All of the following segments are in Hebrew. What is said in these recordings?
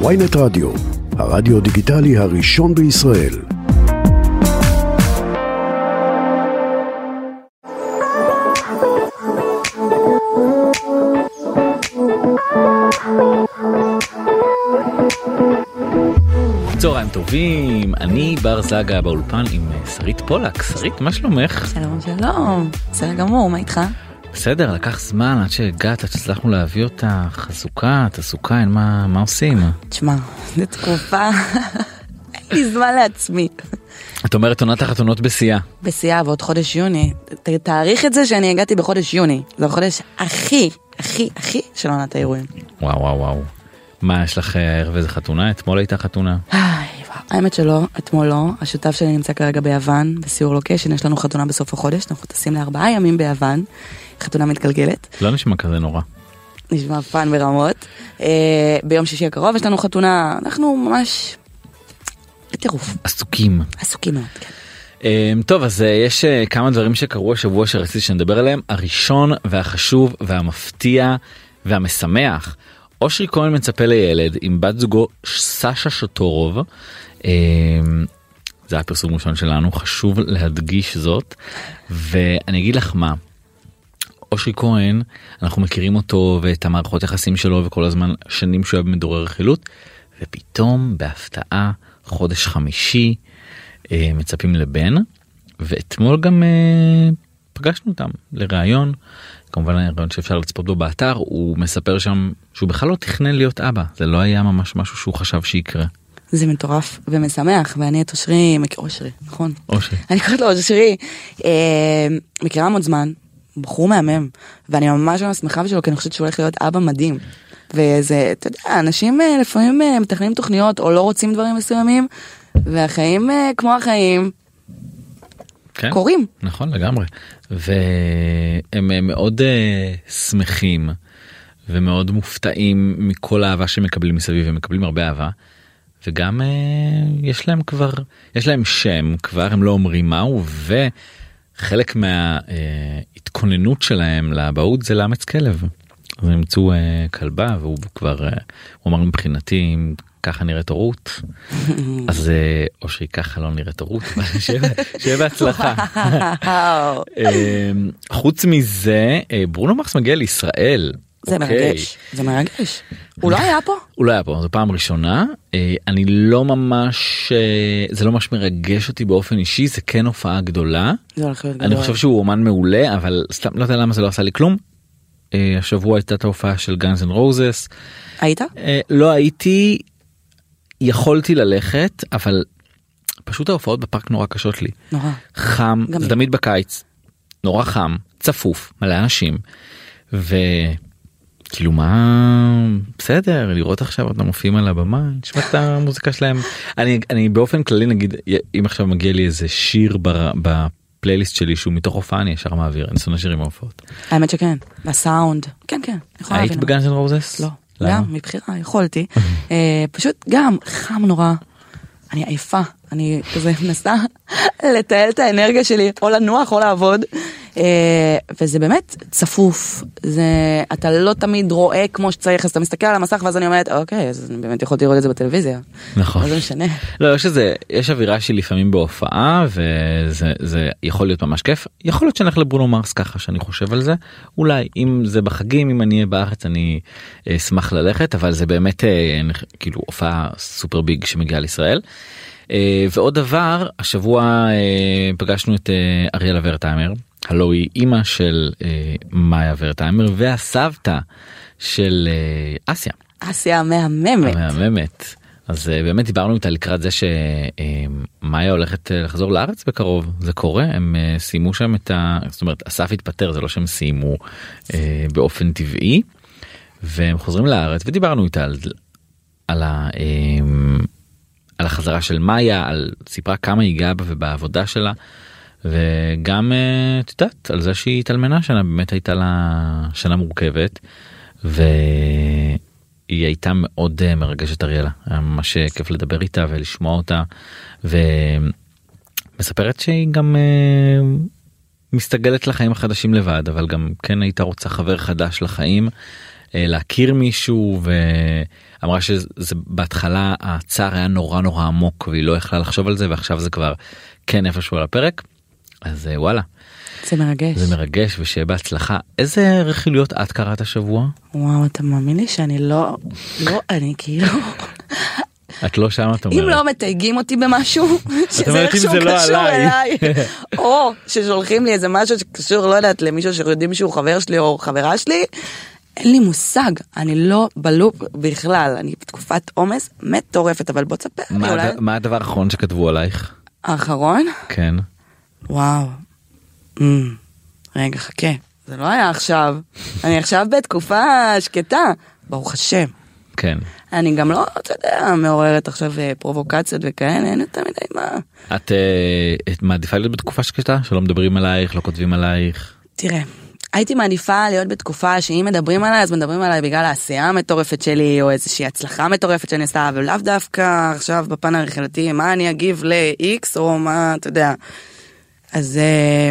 ויינט רדיו, הרדיו דיגיטלי הראשון בישראל. צהריים טובים, אני בר זגה באולפן עם אה, שרית פולק. שרית, מה שלומך? שלום שלום, בסדר גמור, מה איתך? בסדר, לקח זמן עד שהגעת, עד שהצלחנו להביא אותה חזוקה, תעסוקה, אין מה, מה עושים? תשמע, זו תקופה, אין לי זמן לעצמי. את אומרת עונת החתונות בשיאה. בשיאה ועוד חודש יוני, ת- תאריך את זה שאני הגעתי בחודש יוני, זה החודש הכי, הכי, הכי של עונת האירועים. וואו וואו וואו. מה יש לך אה, הערב איזה חתונה? אתמול הייתה חתונה. האמת שלא, אתמול לא, השותף שלי נמצא כרגע ביוון, בסיור לוקיישן, יש לנו חתונה בסוף החודש, אנחנו טסים לארבעה ימים ביוון, חתונה מתגלגלת, לא נשמע כזה נורא. נשמע fun ברמות. אה, ביום שישי הקרוב יש לנו חתונה, אנחנו ממש בטירוף, עסוקים. עסוקים מאוד, כן. אמ, טוב אז אה, יש אה, כמה דברים שקרו השבוע שרציתי שנדבר עליהם הראשון והחשוב והמפתיע והמשמח. אושרי כהן מצפה לילד עם בת זוגו סשה שטורוב. אמ, זה היה פרסום ראשון שלנו חשוב להדגיש זאת ואני אגיד לך מה. אושרי כהן אנחנו מכירים אותו ואת המערכות יחסים שלו וכל הזמן שנים שהוא היה במדורי רכילות ופתאום בהפתעה חודש חמישי אה, מצפים לבן ואתמול גם אה, פגשנו אותם לראיון כמובן הראיון שאפשר לצפות בו באתר הוא מספר שם שהוא בכלל לא תכנן להיות אבא זה לא היה ממש משהו שהוא חשב שיקרה. זה מטורף ומשמח, ואני את אושרי, מכיר אושרי, נכון? אושרי. אני קוראת לו אושרי, אה, מכירה המון זמן, בחור מהמם, ואני ממש ממש שמחה בשבילו, כי אני חושבת שהוא הולך להיות אבא מדהים. וזה, אתה יודע, אנשים אה, לפעמים אה, מתכננים תוכניות או לא רוצים דברים מסוימים, והחיים אה, כמו החיים, כן. קורים. נכון לגמרי והם אה, מאוד אה, שמחים ומאוד מופתעים מכל האהבה שהם מקבלים מסביב הם מקבלים הרבה אהבה. וגם אה, יש להם כבר יש להם שם כבר הם לא אומרים מהו וחלק מההתכוננות שלהם לאבהות זה לאמץ כלב. אז הם ימצאו אה, כלבה והוא כבר אה, הוא אמר מבחינתי אם ככה נראית הורות אז אה, אושרי ככה לא נראית הורות שיהיה בהצלחה. אמ, חוץ מזה אה, ברונו מרס מגיע לישראל. זה אוקיי. מרגש, זה מרגש. הוא לא היה פה? הוא לא היה פה זו פעם ראשונה אה, אני לא ממש אה, זה לא ממש מרגש אותי באופן אישי זה כן הופעה גדולה זה הולך להיות גדול. אני חושב שהוא אומן מעולה אבל סתם לא יודע למה זה לא עשה לי כלום. אה, השבוע הייתה את ההופעה של Guns N' Roses היית? לא הייתי יכולתי ללכת אבל פשוט ההופעות בפארק נורא קשות לי. נורא. חם זה. תמיד בקיץ נורא חם צפוף מלא אנשים וכאילו מה בסדר לראות עכשיו אותם מופיעים על הבמה נשמע את המוזיקה שלהם אני אני באופן כללי נגיד אם עכשיו מגיע לי איזה שיר בפלייליסט שלי שהוא מתוך הופעה אני ישר מעביר אני שונא שירים מהופעות. האמת שכן, הסאונד, כן כן, היית. ב Guns N' Roses? לא? גם מבחירה יכולתי, אה, פשוט גם חם נורא, אני עייפה, אני כזה מנסה לתעל את האנרגיה שלי או לנוח או לעבוד, וזה באמת צפוף, זה, אתה לא תמיד רואה כמו שצריך, אז אתה מסתכל על המסך ואז אני אומרת, אוקיי, אז אני באמת יכולתי לראות את זה בטלוויזיה, נכון. מה זה משנה? לא יש איזה יש אווירה שהיא לפעמים בהופעה וזה זה יכול להיות ממש כיף יכול להיות שנלך לברונו מרס ככה שאני חושב על זה אולי אם זה בחגים אם אני אהיה בארץ אני אה, אשמח ללכת אבל זה באמת אה, כאילו הופעה סופר ביג שמגיעה לישראל. אה, ועוד דבר השבוע אה, פגשנו את אה, אריאלה ורטהיימר הלוא היא אימא של אה, מאיה ורטהיימר והסבתא של אה, אסיה. אסיה המהממת, מהממת. אז אה, באמת דיברנו איתה לקראת זה שמאיה הולכת אה, לחזור לארץ בקרוב זה קורה הם אה, סיימו שם את ה... זאת אומרת אסף התפטר זה לא שהם סיימו אה, באופן טבעי והם חוזרים לארץ ודיברנו איתה על, על, ה, אה, על החזרה של מאיה על סיפרה כמה היא גאה בה ובעבודה שלה וגם אה, את יודעת על זה שהיא התאלמנה שנה באמת הייתה לה שנה מורכבת. והיא הייתה מאוד אה, מרגשת אריאלה היה ממש אה, כיף לדבר איתה ולשמוע אותה ומספרת שהיא גם מסתגלת לחיים החדשים לבד אבל גם כן הייתה רוצה חבר חדש לחיים להכיר מישהו ואמרה שזה בהתחלה הצער היה נורא נורא עמוק והיא לא יכלה לחשוב על זה ועכשיו זה כבר כן איפשהו על הפרק. אז אה, וואלה זה מרגש. זה מרגש ושיהיה בהצלחה איזה רכילויות את קראת השבוע וואו, אתה מאמין לי שאני לא, לא, אני כאילו, את לא שם את אם אומרת. לא מתייגים אותי במשהו, שזה אם איכשהו לא קשור. אליי, או ששולחים לי איזה משהו שקשור, לא יודעת, למישהו שיודעים שהוא חבר שלי או חברה שלי, אין לי מושג, אני לא בלופ בכלל, אני בתקופת עומס מטורפת, אבל בוא תספר לי אולי. מה הדבר האחרון שכתבו עלייך? האחרון? כן. וואו. Mm. רגע, חכה. זה לא היה עכשיו. אני עכשיו בתקופה שקטה. ברוך השם. כן. אני גם לא, אתה יודע, מעוררת עכשיו אה, פרובוקציות וכאלה, אין יותר מדי מה. את אה, את מעדיפה להיות בתקופה שקטה שלא מדברים עלייך לא כותבים עלייך. תראה, הייתי מעדיפה להיות בתקופה שאם מדברים עליי, אז מדברים עליי בגלל העשייה המטורפת שלי, או איזושהי הצלחה מטורפת שאני עושה, ולאו דווקא עכשיו בפן הרכילתי, מה אני אגיב ל-X, או מה, אתה יודע. אז אה,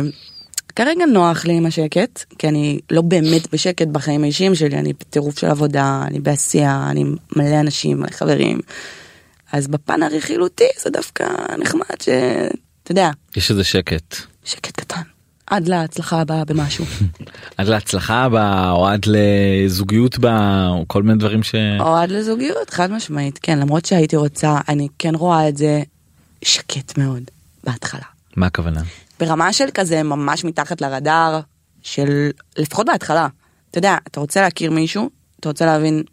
כרגע נוח לי עם השקט, כי אני לא באמת בשקט בחיים האישיים שלי, אני בטירוף של עבודה, אני בעשייה, אני מלא אנשים, מלא חברים. אז בפן הרכילותי זה דווקא נחמד ש... אתה יודע, יש איזה שקט. שקט קטן. עד להצלחה הבאה במשהו. עד להצלחה הבאה או עד לזוגיות בה או כל מיני דברים ש... או עד לזוגיות, חד משמעית, כן, למרות שהייתי רוצה, אני כן רואה את זה שקט מאוד בהתחלה. מה הכוונה? ברמה של כזה ממש מתחת לרדאר, של לפחות בהתחלה. אתה יודע, אתה רוצה להכיר מישהו, אתה רוצה להבין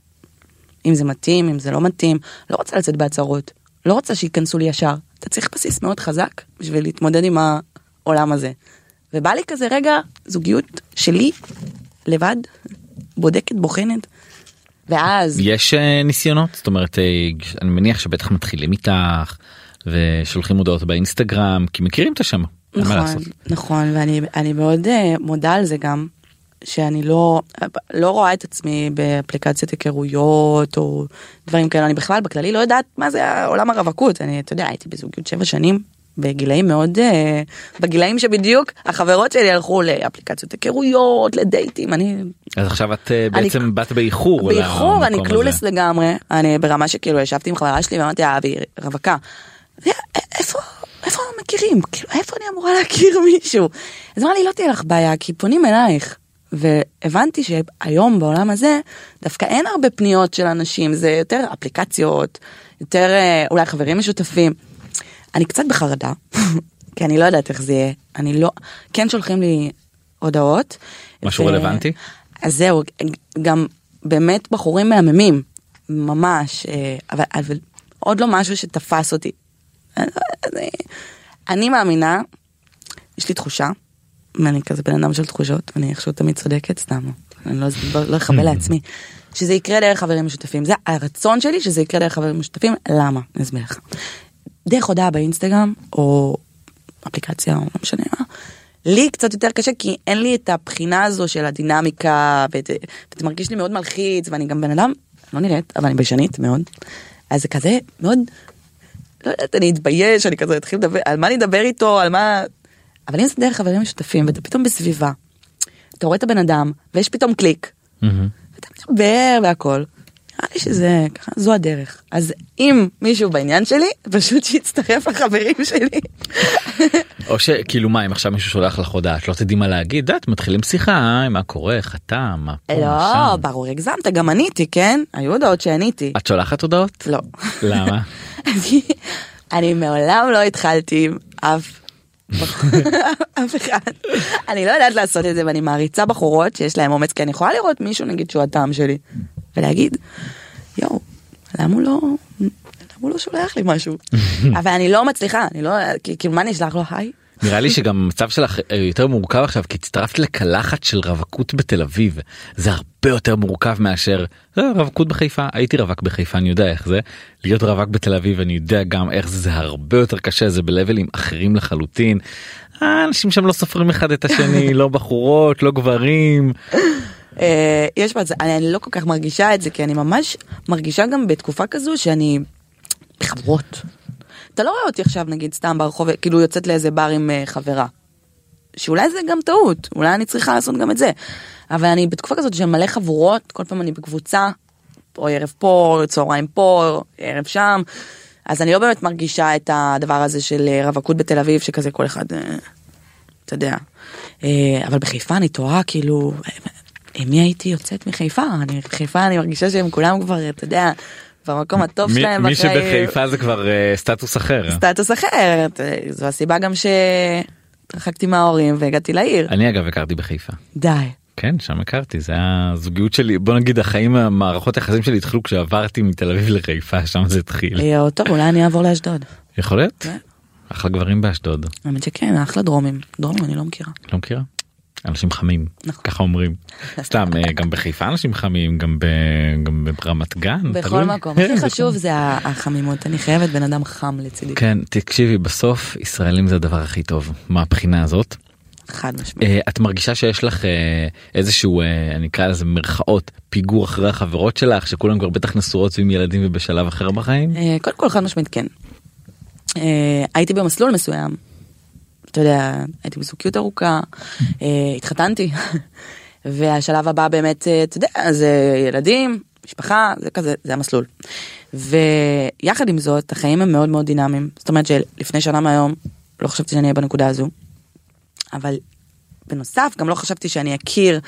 אם זה מתאים, אם זה לא מתאים, לא רוצה לצאת בהצהרות, לא רוצה שייכנסו לי ישר. אתה צריך בסיס מאוד חזק בשביל להתמודד עם העולם הזה. ובא לי כזה רגע, זוגיות שלי, לבד, בודקת, בוחנת, ואז... יש אה, ניסיונות זאת אומרת אה, אני מניח שבטח מתחילים איתך ושולחים הודעות באינסטגרם כי מכירים את השם. נכון. נכון, ואני אני מאוד uh, מודה על זה גם, שאני לא, לא רואה את עצמי באפליקציית היכרויות או דברים כאלה, אני בכלל בכללי לא יודעת מה זה עולם הרווקות, אני, אתה יודע, הייתי בזוגיות שבע שנים. בגילאים מאוד, uh, בגילאים שבדיוק החברות שלי הלכו לאפליקציות היכרויות, לדייטים, אני אז עכשיו את אה, אני- בעצם באת באיחור. באיחור, אני קלולס. לגמרי, אני ברמה שכאילו ישבתי עם חברה שלי ואמרתי לה, והיא רווקה. "א- איפה, איפה מכירים? כאילו, איפה אני אמורה להכיר מישהו? אז אמרה לי, לא תהיה לך בעיה, כי פונים אלייך. והבנתי שהיום בעולם הזה דווקא אין הרבה פניות של אנשים, זה יותר אפליקציות, יותר אה, אולי חברים משותפים. אני קצת בחרדה, כי אני לא יודעת איך זה יהיה. אני לא, כן שולחים לי הודעות. משהו רלוונטי? אז זהו, גם באמת בחורים מהממים, ממש, אה, אבל, אבל עוד לא משהו שתפס אותי. אני, אני מאמינה, יש לי תחושה, ואני כזה בן אדם של תחושות, ואני איכשהו תמיד צודקת, סתם, אני לא, לא אכבה לעצמי, שזה יקרה דרך חברים משותפים. זה הרצון שלי שזה יקרה דרך חברים משותפים, למה? אני אסביר לך. דרך הודעה באינסטגרם, או אפליקציה, או לא משנה מה. לי קצת יותר קשה כי אין לי את הבחינה הזו של הדינמיקה וזה מרגיש לי מאוד מלחיץ ואני גם בן אדם לא נראית אבל אני ביישנית מאוד אז זה כזה מאוד לא יודעת אני אתבייש אני כזה אתחיל לדבר על מה אני אדבר איתו על מה אבל אם זה דרך חברים משותפים ואתה פתאום בסביבה אתה רואה את הבן אדם ויש פתאום קליק מהמם. ואתה מדבר והכל. נראה לי שזה ככה זו הדרך אז אם מישהו בעניין שלי פשוט שיצטרף לחברים שלי. או שכאילו מה אם עכשיו מישהו שולח לך הודעה את לא תדעי מה להגיד את מתחילים שיחה מה קורה איך אתה מה פה לא. ברור, הגזמת, גם עניתי, כן? היו הודעות שעניתי. את שולחת הודעות? לא. למה? אני מעולם לא התחלתי עם אף... אף אחד. אני לא יודעת לעשות את זה ואני מעריצה בחורות שיש להם אומץ כי אני יכולה לראות מישהו נגיד שהוא הטעם שלי ולהגיד יואו למה הוא לא למה הוא לא שולח לי משהו? אבל אני לא מצליחה אני לא כאילו מה אני אשלח לו היי? נראה לי שגם המצב שלך אה, יותר מורכב עכשיו כי הצטרפת לקלחת של רווקות בתל אביב. זה הרבה יותר מורכב מאשר אה, רווקות בחיפה. הייתי רווק בחיפה אני יודע איך זה. להיות רווק בתל אביב אני יודע גם איך זה זה הרבה יותר קשה זה בלבלים אחרים לחלוטין. האנשים שם לא סופרים אחד את השני לא בחורות לא גברים. אה, יש בזה, אני, אני לא כל כך מרגישה את זה, כי אני ממש מרגישה גם בתקופה כזו שאני בחברות. אתה לא רואה אותי עכשיו נגיד סתם ברחוב, כאילו יוצאת לאיזה בר עם אה, חברה. שאולי זה גם טעות, אולי אני צריכה לעשות גם את זה. אבל אני בתקופה כזאת של מלא חבורות, כל פעם אני בקבוצה, פה ערב פה, צהריים פה, ערב שם, אז אני לא באמת מרגישה את הדבר הזה של אה, רווקות בתל אביב, שכזה כל אחד, אה, אתה יודע. אה, אבל בחיפה אני תוהה כאילו, עם מי הייתי יוצאת מחיפה? אני, חיפה אני מרגישה שהם כולם כבר, אתה יודע, במקום הטוב מי- שלהם מי. שבחיפה זה כבר אה, סטטוס אחר. סטטוס אחר, זו הסיבה גם שהתרחקתי מההורים והגעתי לעיר. אני אגב הכרתי בחיפה. די. כן שם הכרתי זה הזוגיות שלי בוא נגיד החיים המערכות היחסים שלי התחילו כשעברתי מתל אביב לחיפה שם זה התחיל אה, טוב, אולי אני אעבור לאשדוד. יכול להיות כן. אחלה גברים באשדוד האמת שכן, אחלה דרומים. דרומים אני לא מכירה. לא מכירה אנשים חמים נכון. ככה אומרים סתם אה, גם בחיפה אנשים חמים גם ב- גם ברמת גן בכל תלוי. מקום. הכי חשוב זה החמימות. אני חייבת בן אדם חם לצידי. כן תקשיבי בסוף ישראלים זה הדבר הכי טוב מהבחינה הזאת חד משמעית. אה, את מרגישה שיש לך אה, איזשהו אה, אני אקרא לזה במרכאות פיגור אחרי החברות שלך שכולם כבר בטח נשואות ועם ילדים ובשלב אחר בחיים. קודם כל חד משמעית כן. הייתי במסלול מסוים. אתה יודע, הייתי בזוגיות ארוכה, אה, התחתנתי, והשלב הבא באמת, אה, אתה יודע, זה ילדים, משפחה, זה כזה, זה המסלול. ויחד עם זאת, החיים הם מאוד מאוד דינמיים. זאת אומרת שלפני שנה מהיום, לא חשבתי שאני אהיה בנקודה הזו. אבל בנוסף, גם לא חשבתי שאני אכיר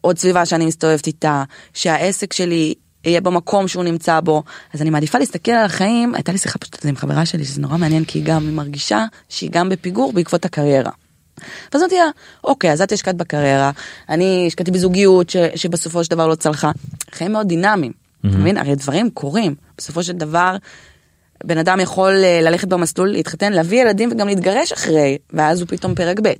עוד סביבה שאני מסתובבת איתה, שהעסק שלי יהיה במקום שהוא נמצא בו, אז אני מעדיפה להסתכל על החיים, הייתה לי שיחה פשוט עם חברה שלי, שזה נורא מעניין, כי היא גם היא מרגישה שהיא גם בפיגור בעקבות הקריירה. ואז אמרתי לה, אוקיי, אז את השקעת בקריירה, אני השקעתי בזוגיות ש, שבסופו של דבר לא צלחה. חיים מאוד דינמיים, אתה מבין? הרי דברים קורים. בסופו של דבר, בן אדם יכול אה, ללכת במסלול, להתחתן, להביא ילדים וגם להתגרש אחרי, ואז הוא פתאום פרק ב'.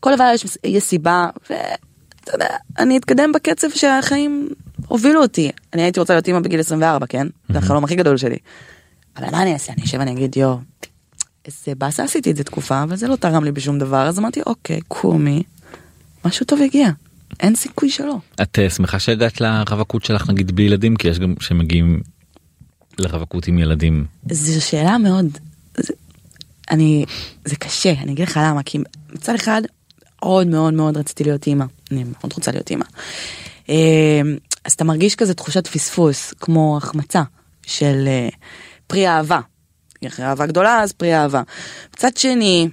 כל דבר יש, יש סיבה, ואתה יודע, אני אתקדם בקצב שהחיים הובילו אותי. אני הייתי רוצה להיות אימא בגיל 24, כן? זה החלום הכי גדול שלי. אבל מה אני אעשה? אני אשב ואני אגיד, יו, איזה באסה עשיתי את זה תקופה, אבל זה לא תרם לי בשום דבר, אז אמרתי, אוקיי, קומי, משהו טוב יגיע. אין סיכוי שלא. את אה, שמחה שהגעת לרווקות שלך נגיד בלי ילדים כי יש גם שמגיעים לרווקות עם ילדים. זו שאלה מאוד, זה, אני, זה קשה, אני אגיד לך למה, כי מצד אחד מאוד מאוד מאוד רציתי להיות אימא, אני מאוד רוצה להיות אימא. אז אתה מרגיש כזה תחושת פספוס, כמו החמצה של אה, פרי אהבה. אחרי אהבה גדולה אז פרי אהבה. מצד שני,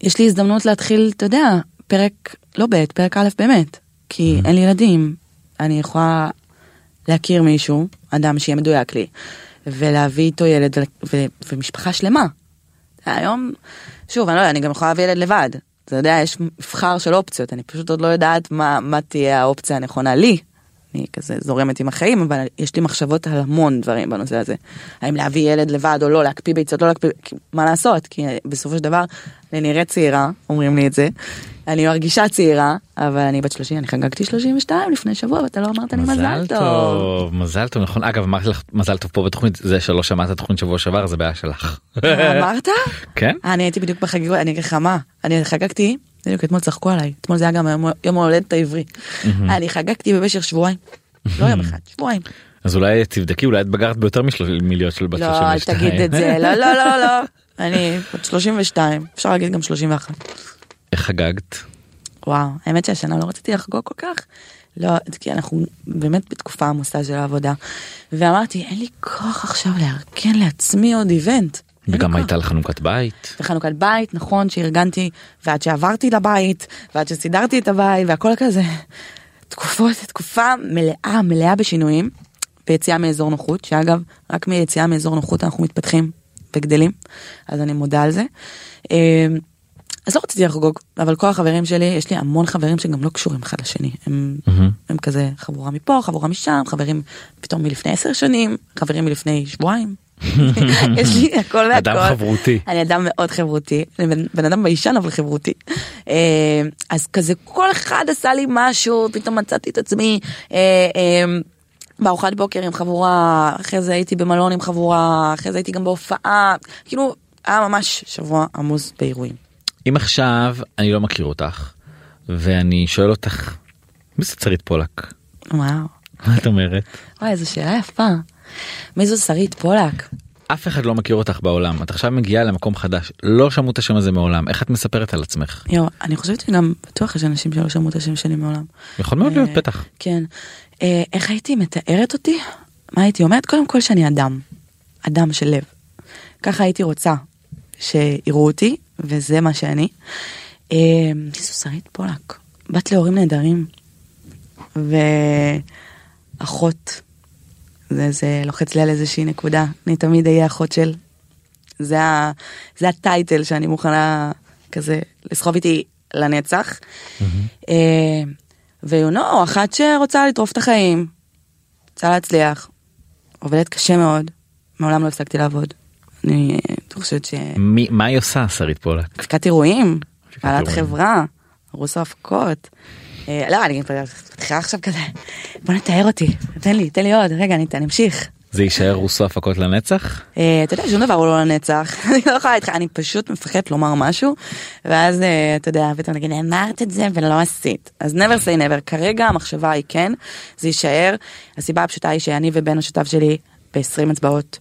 יש לי הזדמנות להתחיל, אתה יודע, פרק, לא ב', פרק א' באמת, כי אין לי ילדים, אני יכולה להכיר מישהו, אדם שיהיה מדויק לי, ולהביא איתו ילד ו- ו- ומשפחה שלמה. היום, שוב, אני לא יודע, אני גם יכולה להביא ילד לבד. אתה יודע, יש מבחר של אופציות, אני פשוט עוד לא יודעת מה, מה תהיה האופציה הנכונה לי. אני כזה זורמת עם החיים, אבל יש לי מחשבות על המון דברים בנושא הזה. האם להביא ילד לבד או לא, להקפיא ביצות, לא להקפיא, מה לעשות? כי בסופו של דבר, אני נראית צעירה, אומרים לי את זה. אני מרגישה צעירה, אבל אני בת 30, אני חגגתי 32 לפני שבוע, ואתה לא אמרת לי מזל טוב. מזל טוב נכון אגב אמרתי לך מזל טוב פה בתוכנית זה שלא שמעת את התוכנית שבוע שעבר זה בעיה שלך. אמרת? כן? אני הייתי בדיוק בחגיגות, אני אגיד לך מה, אני חגגתי, בדיוק אתמול צחקו עליי, אתמול זה היה גם יום- ההולדת העברי. אני חגגתי במשך שבועיים, לא יום אחד, שבועיים. אז אולי תבדקי אולי את בגרת ביותר מלהיות של בת לא, אל 32. תגיד את זה, לא, לא, לא, לא. אני בת 32, אפשר להגיד גם 31. איך חגגת? וואו, האמת שהשנה לא רציתי לחגוג כל כך. לא, כי אנחנו באמת בתקופה עמוסה של העבודה. ואמרתי, אין לי כוח עכשיו לארגן לעצמי עוד איבנט. וגם. הייתה לך חנוכת בית. וחנוכת בית, נכון, שארגנתי, ועד שעברתי לבית, ועד שסידרתי את הבית, והכל כזה. תקופות, תקופה מלאה, מלאה בשינויים, ויציאה מאזור נוחות, שאגב, רק מיציאה מאזור נוחות אנחנו מתפתחים וגדלים, אז אני מודה על זה. אז לא רציתי לחגוג, אבל כל החברים שלי, יש לי המון חברים שגם לא קשורים אחד לשני. הם, הם כזה חבורה מפה, חבורה משם, חברים פתאום מלפני עשר שנים, חברים מלפני שבועיים. יש לי הכל והכל. אדם חברותי. אני אדם מאוד חברותי, אני בן, בן אדם ביישן אבל חברותי. אה, אז כזה כל אחד עשה לי משהו, פתאום מצאתי את עצמי אה, אה, בארוחת בוקר עם חבורה, אחרי זה הייתי במלון עם חבורה, אחרי זה הייתי גם בהופעה, כאילו היה ממש שבוע עמוס באירועים. אם עכשיו אני לא מכיר אותך ואני שואל אותך מי זה שרית פולק? וואו, מה את אומרת? וואי איזו שאלה יפה. מי זו שרית פולק? אף אחד לא מכיר אותך בעולם את עכשיו מגיעה למקום חדש לא שמעו את השם הזה מעולם איך את מספרת על עצמך יו, אני חושבת שגם בטוח יש אנשים שלא שמעו את השם שלי מעולם. יכול מאוד להיות אה, בטח כן. אה, איך הייתי מתארת אותי? מה הייתי אומרת? קודם כל שאני אדם. אדם של לב. ככה הייתי רוצה שיראו אותי, וזה מה שאני. אה, זו שרית פולק. בת להורים נהדרים. ואחות. זה, זה לוחץ לי על איזושהי נקודה. אני תמיד אהיה אחות של. זה, ה, זה הטייטל שאני מוכנה כזה לסחוב איתי לנצח. אה, ויונו, אחת שרוצה לטרוף את החיים, רוצה להצליח, עובדת קשה מאוד, מעולם לא הפסקתי לעבוד. אני אה, חושבת ש... מי, מה היא עושה שרית פולק הפקת אירועים, בעלת. חברה, רוסו הפקות. אה, לא, אני מתחילה עכשיו כזה, בוא נתאר אותי, תן לי, תן לי עוד, רגע, אני אני אמשיך. זה יישאר רוסו הפקות לנצח אה, אתה יודע, שום דבר הוא לא לנצח, אני לא יכולה איתך, אני פשוט מפחדת לומר משהו, ואז אה, אתה יודע, פתאום נגיד, אמרת את זה ולא עשית. אז never say never, כרגע המחשבה היא כן, זה יישאר. הסיבה הפשוטה היא שאני ובן השותף שלי ב-20 אצבעות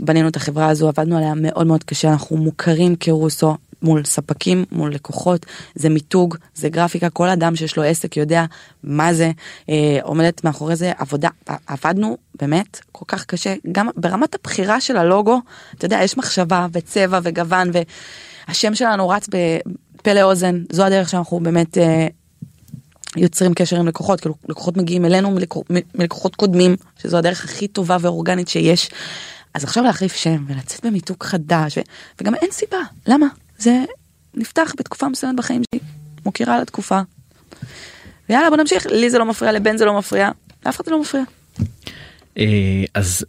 בנינו את החברה הזו, עבדנו עליה מאוד מאוד קשה, אנחנו מוכרים כרוסו. מול ספקים, מול לקוחות, זה מיתוג, זה גרפיקה, כל אדם שיש לו עסק יודע מה זה, אה, עומדת מאחורי זה עבודה, עבדנו באמת כל כך קשה, גם ברמת הבחירה של הלוגו, אתה יודע, יש מחשבה וצבע וגוון והשם שלנו רץ בפה לאוזן, זו הדרך שאנחנו באמת אה, יוצרים קשר עם לקוחות, כאילו לקוחות מגיעים אלינו מלקוח, מלקוחות קודמים, שזו הדרך הכי טובה ואורגנית שיש. אז עכשיו להחליף שם ולצאת במיתוג חדש, ו... וגם אין סיבה, למה? זה נפתח בתקופה מסוימת בחיים שלי, מוקירה על התקופה. ויאללה בוא נמשיך, לי זה לא מפריע, לבן זה לא מפריע, לאף אחד זה לא מפריע. אה, אז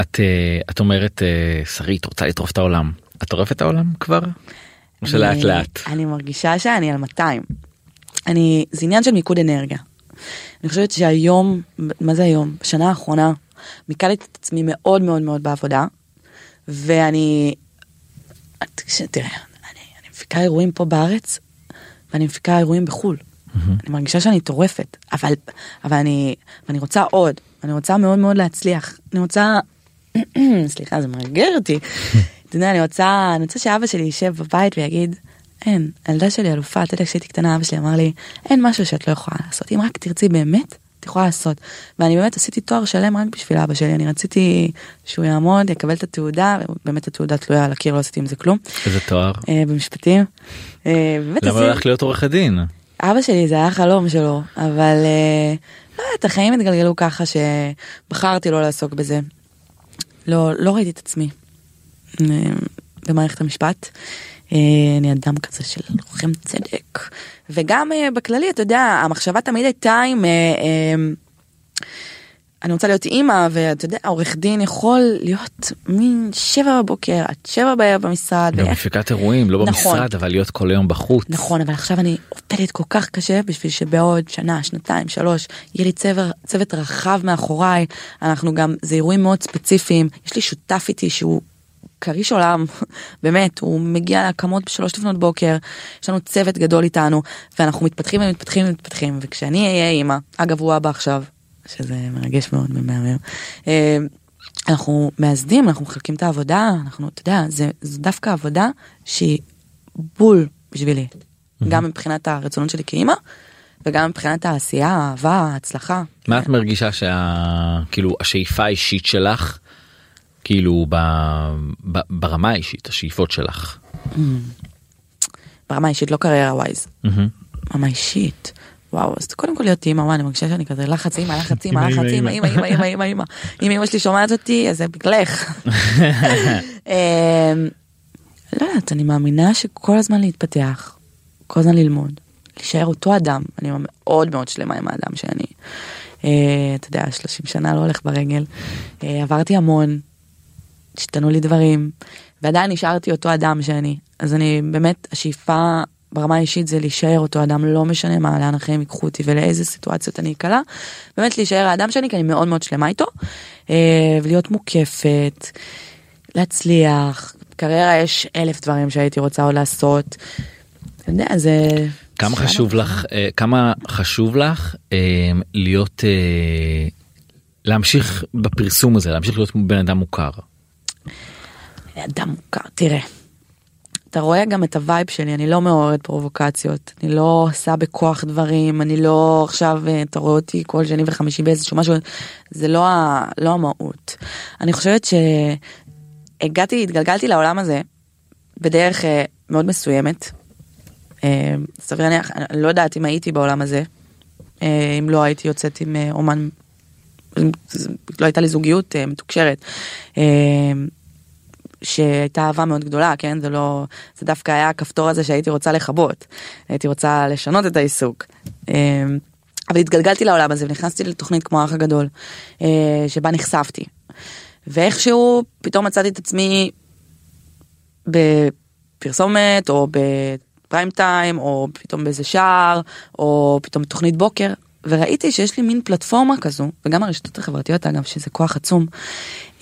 את אה, את אומרת אה, שרית רוצה לטרוף את העולם את טורפת את העולם כבר? או שלאט לאט? אני מרגישה שאני על 200. אני, זה עניין של מיקוד אנרגיה. אני חושבת שהיום, מה זה היום? בשנה האחרונה, מיקדתי את עצמי מאוד מאוד מאוד בעבודה, ואני, תראה, אני, אני מפיקה אירועים פה בארץ, ואני מפיקה אירועים בחו"ל. אני מרגישה שאני טורפת, אבל, אבל אני, אני רוצה עוד, אני רוצה מאוד מאוד להצליח. אני רוצה, סליחה, זה מרגר אותי. אתה יודע, אני רוצה, אני רוצה שאבא שלי יישב בבית ויגיד, אין, הילדה שלי אלופה, אתה יודע, כשהייתי קטנה אבא שלי אמר לי, אין משהו שאת לא יכולה לעשות, אם רק תרצי באמת, את יכולה לעשות. ואני באמת עשיתי תואר שלם רק בשביל אבא שלי, אני רציתי שהוא יעמוד, יקבל את התעודה, ובאמת התעודה תלויה על הקיר, לא עשיתי עם זה כלום, איזה תואר? אה, במשפטים. אה, למה הלכת להיות עורכת דין? אבא שלי זה היה חלום שלו, אבל אה, לא יודעת, החיים התגלגלו ככה שבחרתי לא לעסוק בזה. לא, לא ראיתי את עצמי אה, במערכת המשפט. אה, אני אדם כזה של לוחם צדק. וגם אה, בכללי, אתה יודע, המחשבה תמיד הייתה עם... אה, אני רוצה להיות אימא, ואתה יודע, עורך דין יכול להיות מין שבע בבוקר עד שבע בערב במשרד. גם ואיך- מפיקת אירועים לא נכון. במשרד אבל להיות כל היום בחוץ. נכון, אבל עכשיו אני עובדת כל כך קשה בשביל שבעוד שנה, שנתיים, שלוש, יהיה לי צוות, צוות רחב מאחוריי. אנחנו גם, זה אירועים מאוד ספציפיים. יש לי שותף איתי שהוא כריש עולם, באמת, הוא מגיע להקמות בשלוש לפנות בוקר, יש לנו צוות גדול איתנו, ואנחנו מתפתחים ומתפתחים ומתפתחים, וכשאני אהיה אימא, אגב הוא אבא עכשיו, שזה מרגש מאוד ומהמם. אה, אנחנו מאזדים, אנחנו מחלקים את העבודה, אנחנו, אתה יודע, זה, זו דווקא עבודה שהיא בול בשבילי. גם מבחינת הרצונות שלי כאימא, וגם מבחינת העשייה, האהבה, ההצלחה. מה את מרגישה שה... כאילו השאיפה האישית שלך כאילו ב... ב... ברמה האישית השאיפות שלך. ברמה אישית, לא קריירה ווייז. ברמה אישית. וואו, אז קודם כל להיות אימא, וואי, אני מרגישה שאני כזה לחץ אימא, לחץ אימא, אימא, לחץ אימא, אימא, אימא, אימא, אימא, אימא, אימא. אם אמא שלי שומעת אותי, אז זה בגללך. אמ, לא יודעת, אני מאמינה שכל הזמן להתפתח, כל הזמן ללמוד, להישאר אותו אדם, אני מאוד מאוד שלמה עם האדם שאני, אה, אתה יודע, 30 שנה לא הולך ברגל, אה, עברתי המון, השתנו לי דברים, ועדיין נשארתי אותו אדם שאני, אז אני באמת, השאיפה ברמה האישית זה להישאר אותו אדם, לא משנה מה, לאן החיים ייקחו אותי ולאיזה סיטואציות אני אקלע, באמת להישאר האדם שאני, כי אני מאוד מאוד שלמה איתו, אה, ולהיות מוקפת, להצליח, קריירה יש אלף דברים שהייתי רוצה עוד לעשות. אתה יודע, זה... כמה חשוב לך אה, כמה חשוב לך אה, להיות להמשיך בפרסום הזה להמשיך להיות בן אדם מוכר. אדם מוכר, תראה. אתה רואה גם את ה vibe שלי, אני לא מעוררת פרובוקציות, אני לא עושה בכוח דברים, אני לא עכשיו, אה, אתה רואה אותי כל שני וחמישי באיזשהו משהו, זה לא, ה, לא המהות. אני חושבת שהגעתי, התגלגלתי לעולם הזה בדרך אה, מאוד מסוימת. אה, סביר להניח, אני לא יודעת אם הייתי בעולם הזה, אם לא הייתי יוצאת עם אומן, לא הייתה לי זוגיות מתוקשרת. שהייתה אהבה מאוד גדולה, כן? זה לא... זה דווקא היה הכפתור הזה שהייתי רוצה לכבות. הייתי רוצה לשנות את העיסוק. אה, אבל התגלגלתי לעולם הזה ונכנסתי לתוכנית כמו האח הגדול, אה, שבה נחשפתי. ואיכשהו פתאום מצאתי את עצמי בפרסומת או בפריים טיים או פתאום באיזה שער או פתאום בתוכנית בוקר וראיתי שיש לי מין פלטפורמה כזו וגם הרשתות החברתיות אגב שזה כוח עצום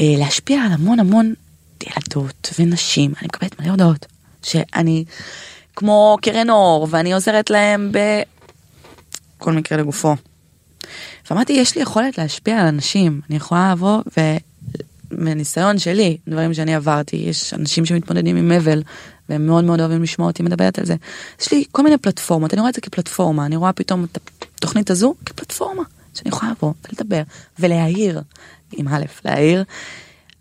אה, להשפיע על המון המון ילדות ונשים אני מקבלת מלא הודעות שאני כמו קרן אור ואני עוזרת להם בכל מקרה לגופו. ואמרתי יש לי יכולת להשפיע על אנשים אני יכולה לבוא ומניסיון שלי דברים שאני עברתי יש אנשים שמתמודדים עם אבל והם מאוד מאוד אוהבים לשמוע אותי מדברת על זה. יש לי כל מיני פלטפורמות אני רואה את זה כפלטפורמה אני רואה פתאום את התוכנית הזו כפלטפורמה שאני יכולה לבוא ולדבר ולהעיר עם א' להעיר.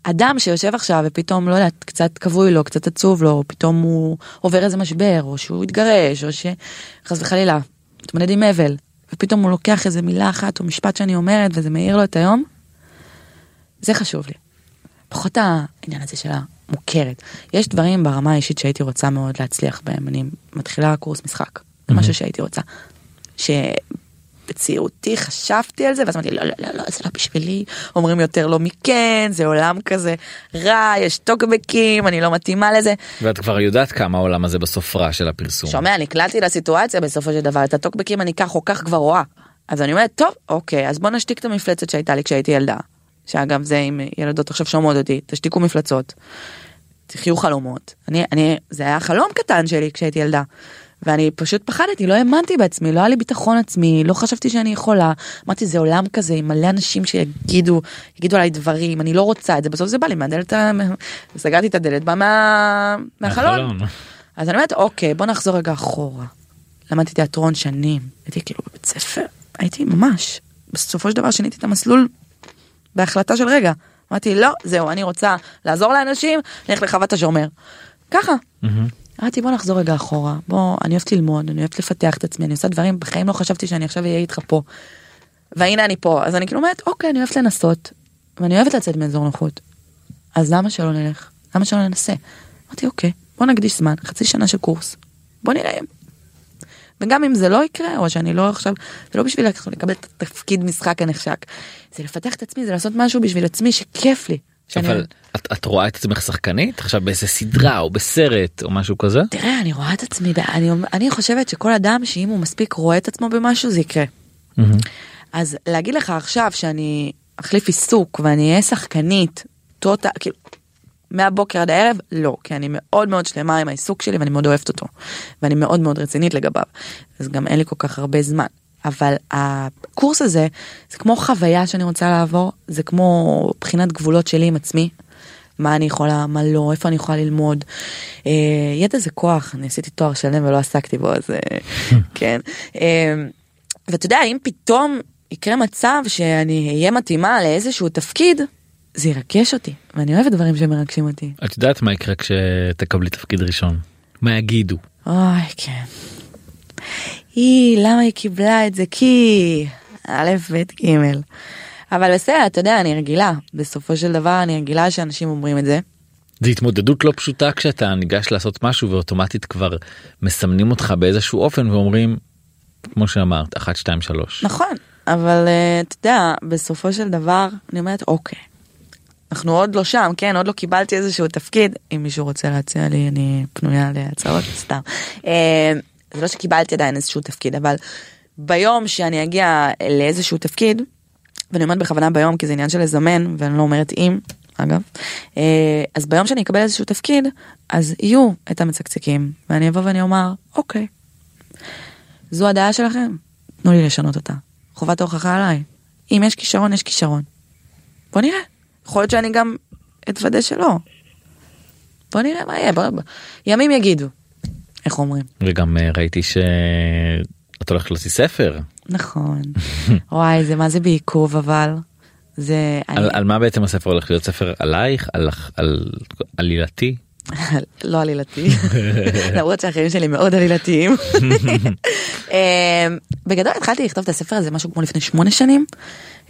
אדם שיושב עכשיו ופתאום לא יודעת קצת כבוי לו קצת עצוב לו או פתאום הוא עובר איזה משבר או שהוא התגרש או שחס וחלילה מתמודד עם אבל ופתאום הוא לוקח איזה מילה אחת או משפט שאני אומרת וזה מאיר לו את היום. זה חשוב לי. פחות העניין הזה של המוכרת. יש דברים ברמה האישית שהייתי רוצה מאוד להצליח בהם. אני מתחילה קורס משחק. זה משהו שהייתי רוצה. שבצעירותי חשבתי על זה ואז אמרתי לא לא לא לא זה לא בשבילי אומרים יותר לא מכן זה עולם כזה רע יש טוקבקים אני לא מתאימה לזה. ואת כבר יודעת כמה העולם הזה בסוף רע של הפרסום. שומע נקלעתי לסיטואציה בסופו של דבר את הטוקבקים אני כך או כך כבר רואה. אז אני אומרת טוב אוקיי אז בוא נשתיק את המפלצת שהייתה לי כשהייתי ילדה. שאגב זה אם ילדות עכשיו שומעות אותי תשתיקו מפלצות. תחיו חלומות אני אני זה היה חלום קטן שלי כשהייתי ילדה. ואני פשוט פחדתי לא האמנתי בעצמי לא היה לי ביטחון עצמי לא חשבתי שאני יכולה אמרתי זה עולם כזה עם מלא אנשים שיגידו יגידו עליי דברים אני לא רוצה את זה בסוף זה בא לי מהדלת סגרתי את הדלת בא מה... מהחלון אז אני אומרת אוקיי בוא נחזור רגע אחורה. למדתי תיאטרון שנים הייתי כאילו בבית ספר הייתי ממש בסופו של דבר שיניתי את המסלול בהחלטה של רגע. אמרתי לא זהו אני רוצה לעזור לאנשים נלך לחוות השומר. ככה. מהמם. אמרתי בוא נחזור רגע אחורה בוא אני אוהבת ללמוד אני אוהבת לפתח את עצמי אני עושה דברים בחיים לא חשבתי שאני עכשיו אהיה איתך פה. והנה אני פה אז אני כאילו אומרת אוקיי אני אוהבת לנסות ואני אוהבת לצאת מאזור נוחות. אז למה שלא נלך למה שלא ננסה. אמרתי אוקיי בוא נקדיש זמן חצי שנה של קורס בוא נראה. וגם אם זה לא יקרה או שאני לא עכשיו זה לא בשביל לקבל את התפקיד משחק הנחשק זה לפתח את עצמי זה לעשות משהו בשביל עצמי שכיף לי. שאני- אבל את, את רואה את עצמך שחקנית עכשיו באיזה סדרה או בסרט או משהו כזה? תראה אני רואה את עצמי אני, אני חושבת שכל אדם שאם הוא מספיק רואה את עצמו במשהו זה יקרה. מהמם. אז להגיד לך עכשיו שאני אחליף עיסוק ואני אהיה שחקנית טוטה כאילו מהבוקר עד הערב לא כי אני מאוד מאוד שלמה עם העיסוק שלי ואני מאוד אוהבת אותו ואני מאוד מאוד רצינית לגביו אז גם אין לי כל כך הרבה זמן אבל הקורס הזה זה כמו חוויה שאני רוצה לעבור זה כמו בחינת גבולות שלי עם עצמי. מה אני יכולה מה לא איפה אני יכולה ללמוד. אה, ידע זה כוח אני עשיתי תואר שלם ולא עסקתי בו אז אה, כן. אה, ואתה יודע אם פתאום יקרה מצב שאני אהיה מתאימה לאיזשהו תפקיד זה ירגש אותי ואני אוהבת דברים שמרגשים אותי. את יודעת מה יקרה כשתקבלי תפקיד ראשון? מה יגידו? אוי כן. היא למה היא קיבלה את זה כי א' ב' ג' אבל בסדר אתה יודע אני רגילה בסופו של דבר אני רגילה שאנשים אומרים את זה. זה התמודדות לא פשוטה כשאתה ניגש לעשות משהו ואוטומטית כבר מסמנים אותך באיזשהו אופן ואומרים כמו שאמרת 1 2 3 נכון אבל אה, אתה יודע בסופו של דבר אני אומרת אוקיי. אנחנו עוד לא שם כן עוד לא קיבלתי איזשהו תפקיד אם מישהו רוצה להציע לי אני פנויה להצעות סתם. זה לא שקיבלתי עדיין איזשהו תפקיד אבל ביום שאני אגיע לאיזשהו תפקיד ואני אומרת בכוונה ביום כי זה עניין של לזמן ואני לא אומרת אם אגב אה, אז ביום שאני אקבל איזשהו תפקיד אז יהיו את המצקצקים ואני אבוא ואני אומר אוקיי. זו הדעה שלכם תנו לי לשנות אותה חובת ההוכחה עליי אם יש כישרון יש כישרון. בוא נראה יכול להיות שאני גם אתוודה שלא. בוא נראה מה יהיה, בוא, בוא. ימים יגידו, איך אומרים. וגם אה, ראיתי שאת הולכת להוציא ספר. נכון. וואי, זה מה זה בעיכוב אבל. זה... על, אני- על מה בעצם הספר הולך להיות ספר עלייך על על עלילתי לא עלילתי, למרות שהחיים שלי מאוד עלילתיים. אה, בגדול התחלתי לכתוב את הספר הזה משהו כמו לפני שמונה שנים,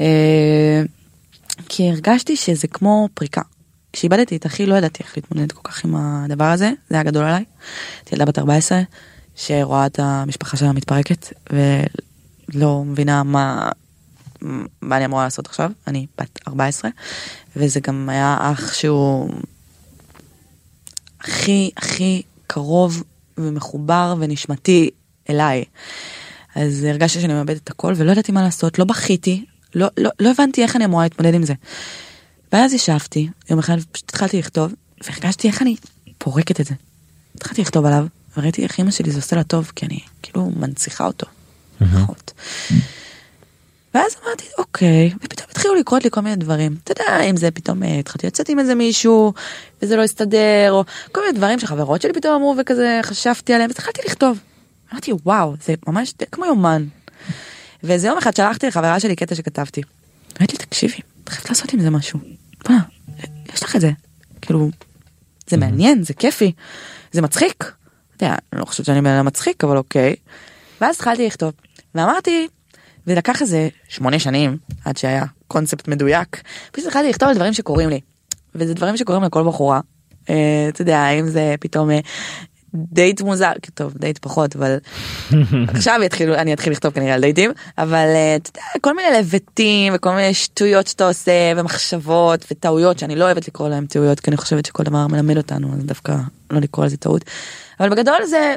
אה, כי הרגשתי שזה כמו פריקה. כשאיבדתי את אחי לא ידעתי איך להתמודד כל כך עם הדבר הזה, זה היה גדול עליי. הייתי ילדה בת 14 שרואה את המשפחה שלה מתפרקת ולא מבינה מה, מה אני אמורה לעשות עכשיו, אני בת 14, וזה גם היה אח שהוא הכי הכי קרוב ומחובר ונשמתי אליי. אז הרגשתי שאני מאבדת את הכל ולא ידעתי מה לעשות, לא בכיתי, לא, לא, לא הבנתי איך אני אמורה להתמודד עם זה. ואז ישבתי, יום אחד פשוט התחלתי לכתוב, והרגשתי איך אני פורקת את זה. התחלתי לכתוב עליו, וראיתי איך אמא שלי זה עושה לה טוב, כי אני כאילו מנציחה אותו. פחות. ואז אמרתי אוקיי ופתאום התחילו לקרות לי כל מיני דברים אתה יודע אם זה פתאום אה, התחלתי לצאת עם איזה מישהו וזה לא הסתדר או כל מיני דברים שחברות שלי פתאום אמרו וכזה חשבתי עליהם והתחלתי לכתוב. אמרתי וואו זה ממש כמו יומן. ואיזה יום אחד שלחתי לחברה שלי קטע שכתבתי. אמרתי לי תקשיבי את חייבת לעשות עם זה משהו. מה יש לך את זה כאילו זה מעניין זה כיפי זה מצחיק. אתה יודע, אני לא חושבת שאני בן אדם מצחיק אבל אוקיי. ואז התחלתי לכתוב ואמרתי ולקח איזה שמונה שנים עד שהיה קונספט מדויק. פשוט התחלתי לכתוב על דברים שקורים לי. וזה דברים שקורים לכל בחורה. אה, אתה יודע אם זה פתאום אה, דייט מוזר טוב דייט פחות אבל עכשיו יתחילו אני אתחיל לכתוב כנראה על דייטים אבל אה, אתה יודע כל מיני לבטים וכל מיני שטויות שאתה עושה ומחשבות וטעויות שאני לא אוהבת לקרוא להם טעויות כי אני חושבת שכל דבר מלמד אותנו אז דווקא לא לקרוא לזה טעות. אבל בגדול זה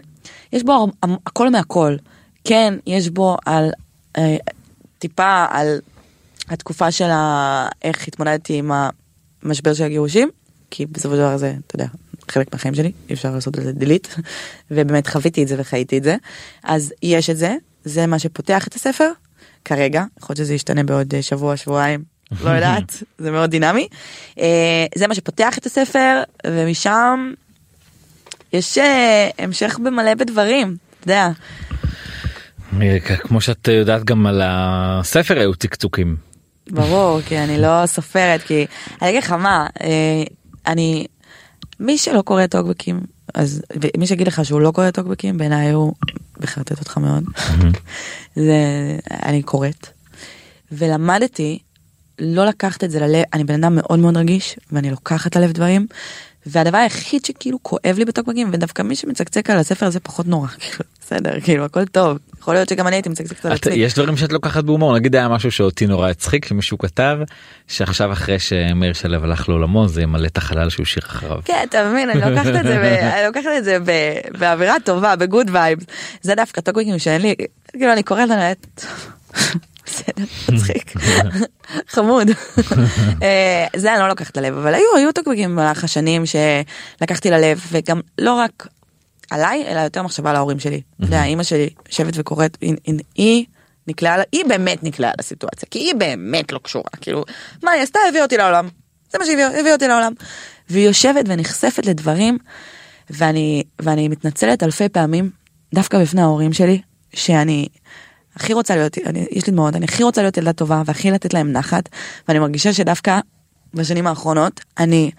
יש בו הכל מהכל כן יש בו על אה, טיפה על התקופה של ה- איך התמודדתי עם המשבר של הגירושים כי בסופו של דבר זה אתה יודע חלק מהחיים שלי אי אפשר לעשות לזה דילית ובאמת חוויתי את זה וחייתי את זה. אז יש את זה זה מה שפותח את הספר. כרגע יכול להיות שזה ישתנה בעוד אה, שבוע שבועיים לא יודעת זה מאוד דינמי. אה, זה מה שפותח את הספר ומשם יש אה, המשך במלא בדברים אתה יודע. כמו שאת יודעת גם על הספר היו צקצוקים. ברור כי אני לא סופרת כי אני אגיד לך מה אני מי שלא קורא טוקבקים אז מי שיגיד לך שהוא לא קורא טוקבקים בעיניי הוא מחרטט אותך מאוד. זה אני קוראת. ולמדתי לא לקחת את זה ללב אני בן אדם מאוד מאוד רגיש ואני לוקחת ללב דברים והדבר היחיד שכאילו כואב לי בטוקבקים ודווקא מי שמצקצק על הספר הזה פחות נורא כאילו בסדר כאילו הכל טוב יכול להיות שגם אני הייתי מצקצקת על עצמי. יש דברים שאת לוקחת בהומור נגיד היה משהו שאותי נורא הצחיק שמישהו כתב שעכשיו אחרי שמאיר שלו הלך לעולמו זה ימלא את החלל שהוא השאיר אחריו. כן, אתה מבין, אני לוקחת את זה, ב- אני לוקחת את זה ב- באווירה טובה, בגוד וייבס. זה דווקא טוקבקים שאין לי, כאילו אני קוראת להם, בסדר, מצחיק, חמוד. אה, זה אני לא לוקחת ללב, אבל היו, היו טוקבקים במהלך השנים שלקחתי ללב, וגם לא רק עליי, אלא יותר מחשבה על ההורים שלי. אתה יודע, אימא שלי יושבת וקוראת, היא- נקלעה, היא באמת נקלעה לסיטואציה, כי היא באמת לא קשורה, כאילו, מה היא עשתה? הביאה אותי לעולם. זה מה שהביא הביא אותי לעולם. והיא יושבת ונחשפת לדברים, ואני, ואני מתנצלת אלפי פעמים, דווקא בפני ההורים שלי, שאני הכי רוצה להיות, אני, יש לי דמעות, אני הכי רוצה להיות ילדה טובה, והכי לתת להם נחת, ואני מרגישה שדווקא בשנים האחרונות, אני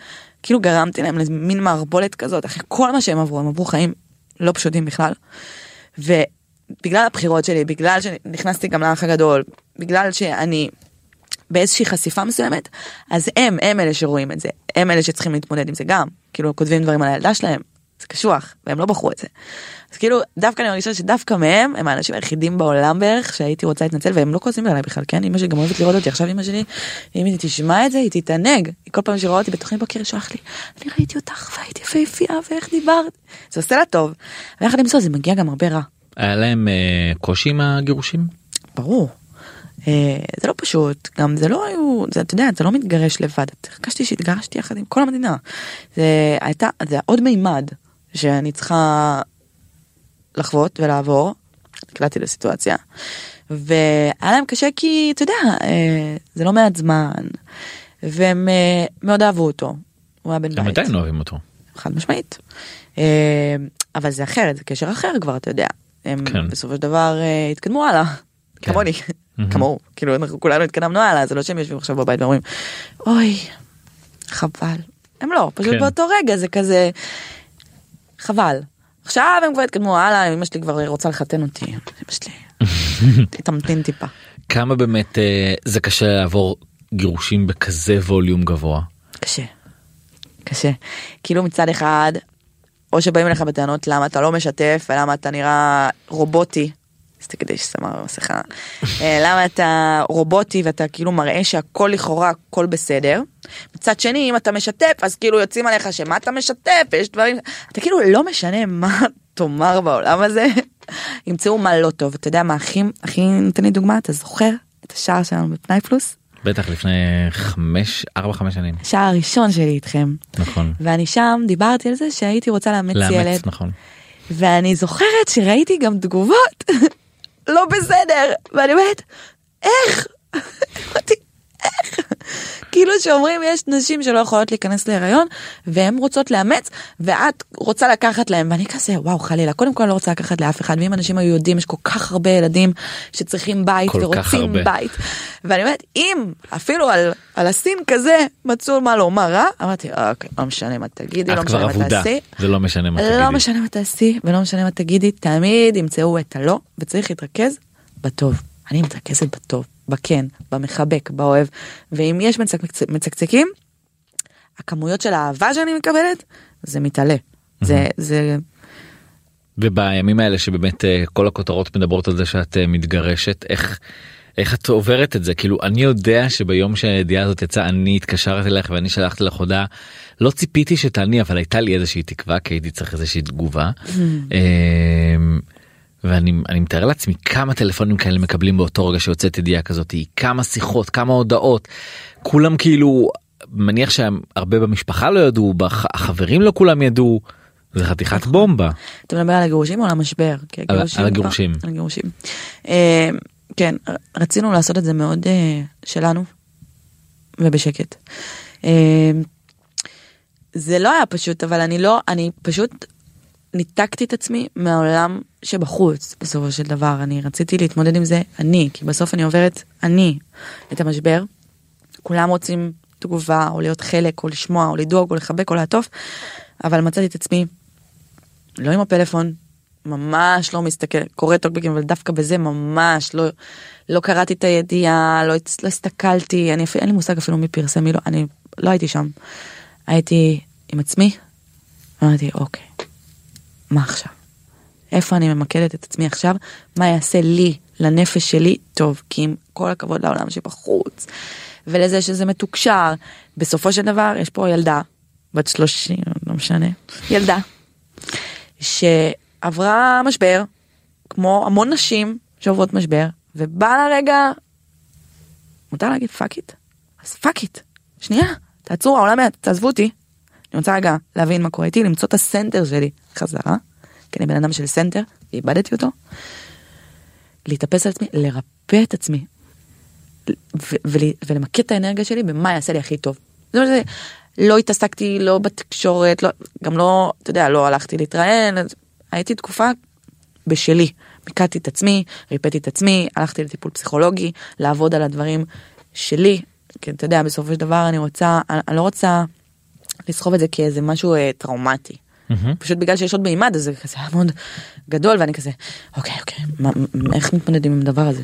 כאילו גרמתי להם למין מערבולת כזאת, אחרי כל מה שהם עברו, הם עברו חיים לא פשוטים בכלל. ובגלל הבחירות שלי, בגלל שנכנסתי גם לאח הגדול, בגלל שאני באיזושהי חשיפה מסוימת, אז הם, הם אלה שרואים את זה, הם אלה שצריכים להתמודד עם זה גם, כאילו כותבים דברים על הילדה שלהם, זה קשוח, והם לא בחרו את זה. אז כאילו, דווקא אני מרגישה שדווקא מהם, הם האנשים היחידים בעולם בערך שהייתי רוצה להתנצל, והם לא כועסים עליי בכלל, כן? אמא שלי גם אוהבת לראות אותי, עכשיו אמא שלי, אם היא תשמע את זה, היא תתענג. היא כל פעם שרואה אותי בתוכנית בוקר, היא שולחת לי, אני ראיתי אותך והייתי יפהפייה, ואיך דיברת. זה עושה לה טוב. ויחד עם זאת, זה מגיע גם הרבה רע. היה להם אה, קושי עם הגירושים? ברור. אה, זה לא פשוט, גם זה לא היו, זה, אתה יודע, אתה לא מתגרש לבד, הרגשתי שהתגרשתי יחד עם כל המדינה. זה הייתה, זה עוד מימד שאני צריכה לחוות ולעבור, נקלעתי לסיטואציה, והיה להם קשה כי, אתה יודע, אה, זה לא מעט זמן, והם אה, מאוד אהבו אותו, הוא היה בן הם בית. עדיין אוהבים אותו. חד משמעית. אה, אבל זה אחרת, זה קשר אחר כבר, אתה יודע. הם כן. בסופו של דבר התקדמו הלאה, כן. כמוני, כמוהו, כאילו אנחנו כולנו התקדמנו הלאה, זה לא שהם יושבים עכשיו בבית ואומרים, אוי, חבל. הם לא, פשוט כן. באותו רגע זה כזה, חבל. עכשיו הם כבר התקדמו הלאה, אמא שלי כבר רוצה לחתן אותי, אמא שלי, תמתין טיפה. כמה באמת אה, זה קשה לעבור גירושים בכזה ווליום גבוה. קשה. קשה. כאילו מצד אחד, או שבאים אליך בטענות למה אתה לא משתף ולמה אתה נראה רובוטי. אז תגידי ששמה במסכה. אה, למה אתה רובוטי ואתה כאילו מראה שהכל לכאורה הכל בסדר. מצד שני אם אתה משתף אז כאילו יוצאים עליך שמה אתה משתף יש דברים אתה כאילו לא משנה מה תאמר בעולם הזה ימצאו מה לא טוב אתה יודע מה הכי הכי נותן לי דוגמה אתה זוכר את השער שלנו בפנאי פלוס בטח לפני חמש ארבע חמש שנים השער הראשון שלי איתכם. נכון. ואני שם דיברתי על זה שהייתי רוצה לאמץ ילד לאמץ נכון. ואני זוכרת שראיתי גם תגובות לא בסדר. ואני אומרת איך? אמרתי כאילו שאומרים יש נשים שלא יכולות להיכנס להיריון והן רוצות לאמץ ואת רוצה לקחת להם ואני כזה וואו חלילה. קודם כל לא רוצה לקחת לאף אחד. ואם אנשים היו יודעים יש כל כך הרבה ילדים שצריכים בית ורוצים. בית. ואני אומרת אם אפילו על על הסין כזה מצאו מה לומר רע אמרתי אוקיי לא משנה מה תגידי לא משנה מה תעשי. זה לא משנה מה לא תגידי. משנה מה תעשי ולא משנה מה תגידי תמיד ימצאו את הלא וצריך להתרכז בטוב. אני מתרכזת בטוב בכן במחבק באוהב. ואם יש מצק- מצקצקים הכמויות של האהבה שאני מקבלת זה מתעלה. זה זה ובימים האלה שבאמת אה, כל הכותרות מדברות על זה שאת אה, מתגרשת איך איך את עוברת את זה? כאילו אני יודע שביום שהידיעה הזאת יצאה אני התקשרתי אלייך ואני שלחתי לך הודעה. לא ציפיתי שתעני אבל הייתה לי איזושהי תקווה כי הייתי צריך איזושהי תגובה. ואני אני מתאר לעצמי כמה טלפונים כאלה מקבלים באותו רגע שיוצאת ידיעה כזאת כמה שיחות כמה הודעות כולם כאילו מניח שהרבה במשפחה לא ידעו בח- החברים לא כולם ידעו. זה חתיכת בומבה. אתה מדבר על הגירושים או על המשבר? על- הגירושים על הגירושים. על הגירושים. אה, כן, רצינו לעשות את זה מאוד אה, שלנו ובשקט. אה, זה לא היה פשוט, אבל אני לא, אני פשוט ניתקתי את עצמי מהעולם שבחוץ בסופו של דבר. אני רציתי להתמודד עם זה אני, כי בסוף אני עוברת אני את המשבר. כולם רוצים תגובה או להיות חלק או לשמוע או לדאוג או לחבק או לעטוף, אבל מצאתי את עצמי לא עם הפלאפון, ממש לא מסתכל, קורא טוקבקים, אבל דווקא בזה ממש לא, לא קראתי את הידיעה, לא, לא הסתכלתי, אני אין לי מושג אפילו מי פרסם, מי לא, אני לא הייתי שם. הייתי עם עצמי, אמרתי, אוקיי, מה עכשיו? איפה אני ממקדת את עצמי עכשיו? מה יעשה לי, לנפש שלי, טוב, כי עם כל הכבוד לעולם שבחוץ, ולזה שזה מתוקשר, בסופו של דבר יש פה ילדה, בת 30, לא משנה, ילדה, שעברה משבר, כמו המון נשים שעוברות משבר, ובא לה רגע, מותר להגיד fuck it? אז fuck it. שנייה, תעצרו, העולם, תעזבו אותי. אני רוצה רגע להבין מה קורה איתי, למצוא את ה center שלי חזרה, כי אני בן אדם של center, ואיבדתי אותו. להתאפס על עצמי, לרפא את עצמי, ולמקד את האנרגיה שלי במה יעשה לי הכי טוב. זאת אומרת, לא התעסקתי לא בתקשורת, לא, גם לא, אתה יודע, לא הלכתי להתראיין, הייתי תקופה בשלי. מיקדתי את עצמי, ריפאתי את עצמי, הלכתי לטיפול פסיכולוגי, לעבוד על הדברים שלי. כי אתה יודע, בסופו של דבר אני רוצה, אני לא רוצה לסחוב את זה כאיזה משהו אה, טראומטי. פשוט בגלל שיש עוד מימד אז זה כזה היה מאוד גדול ואני כזה אוקיי אוקיי מה, איך מתמודדים עם הדבר הזה.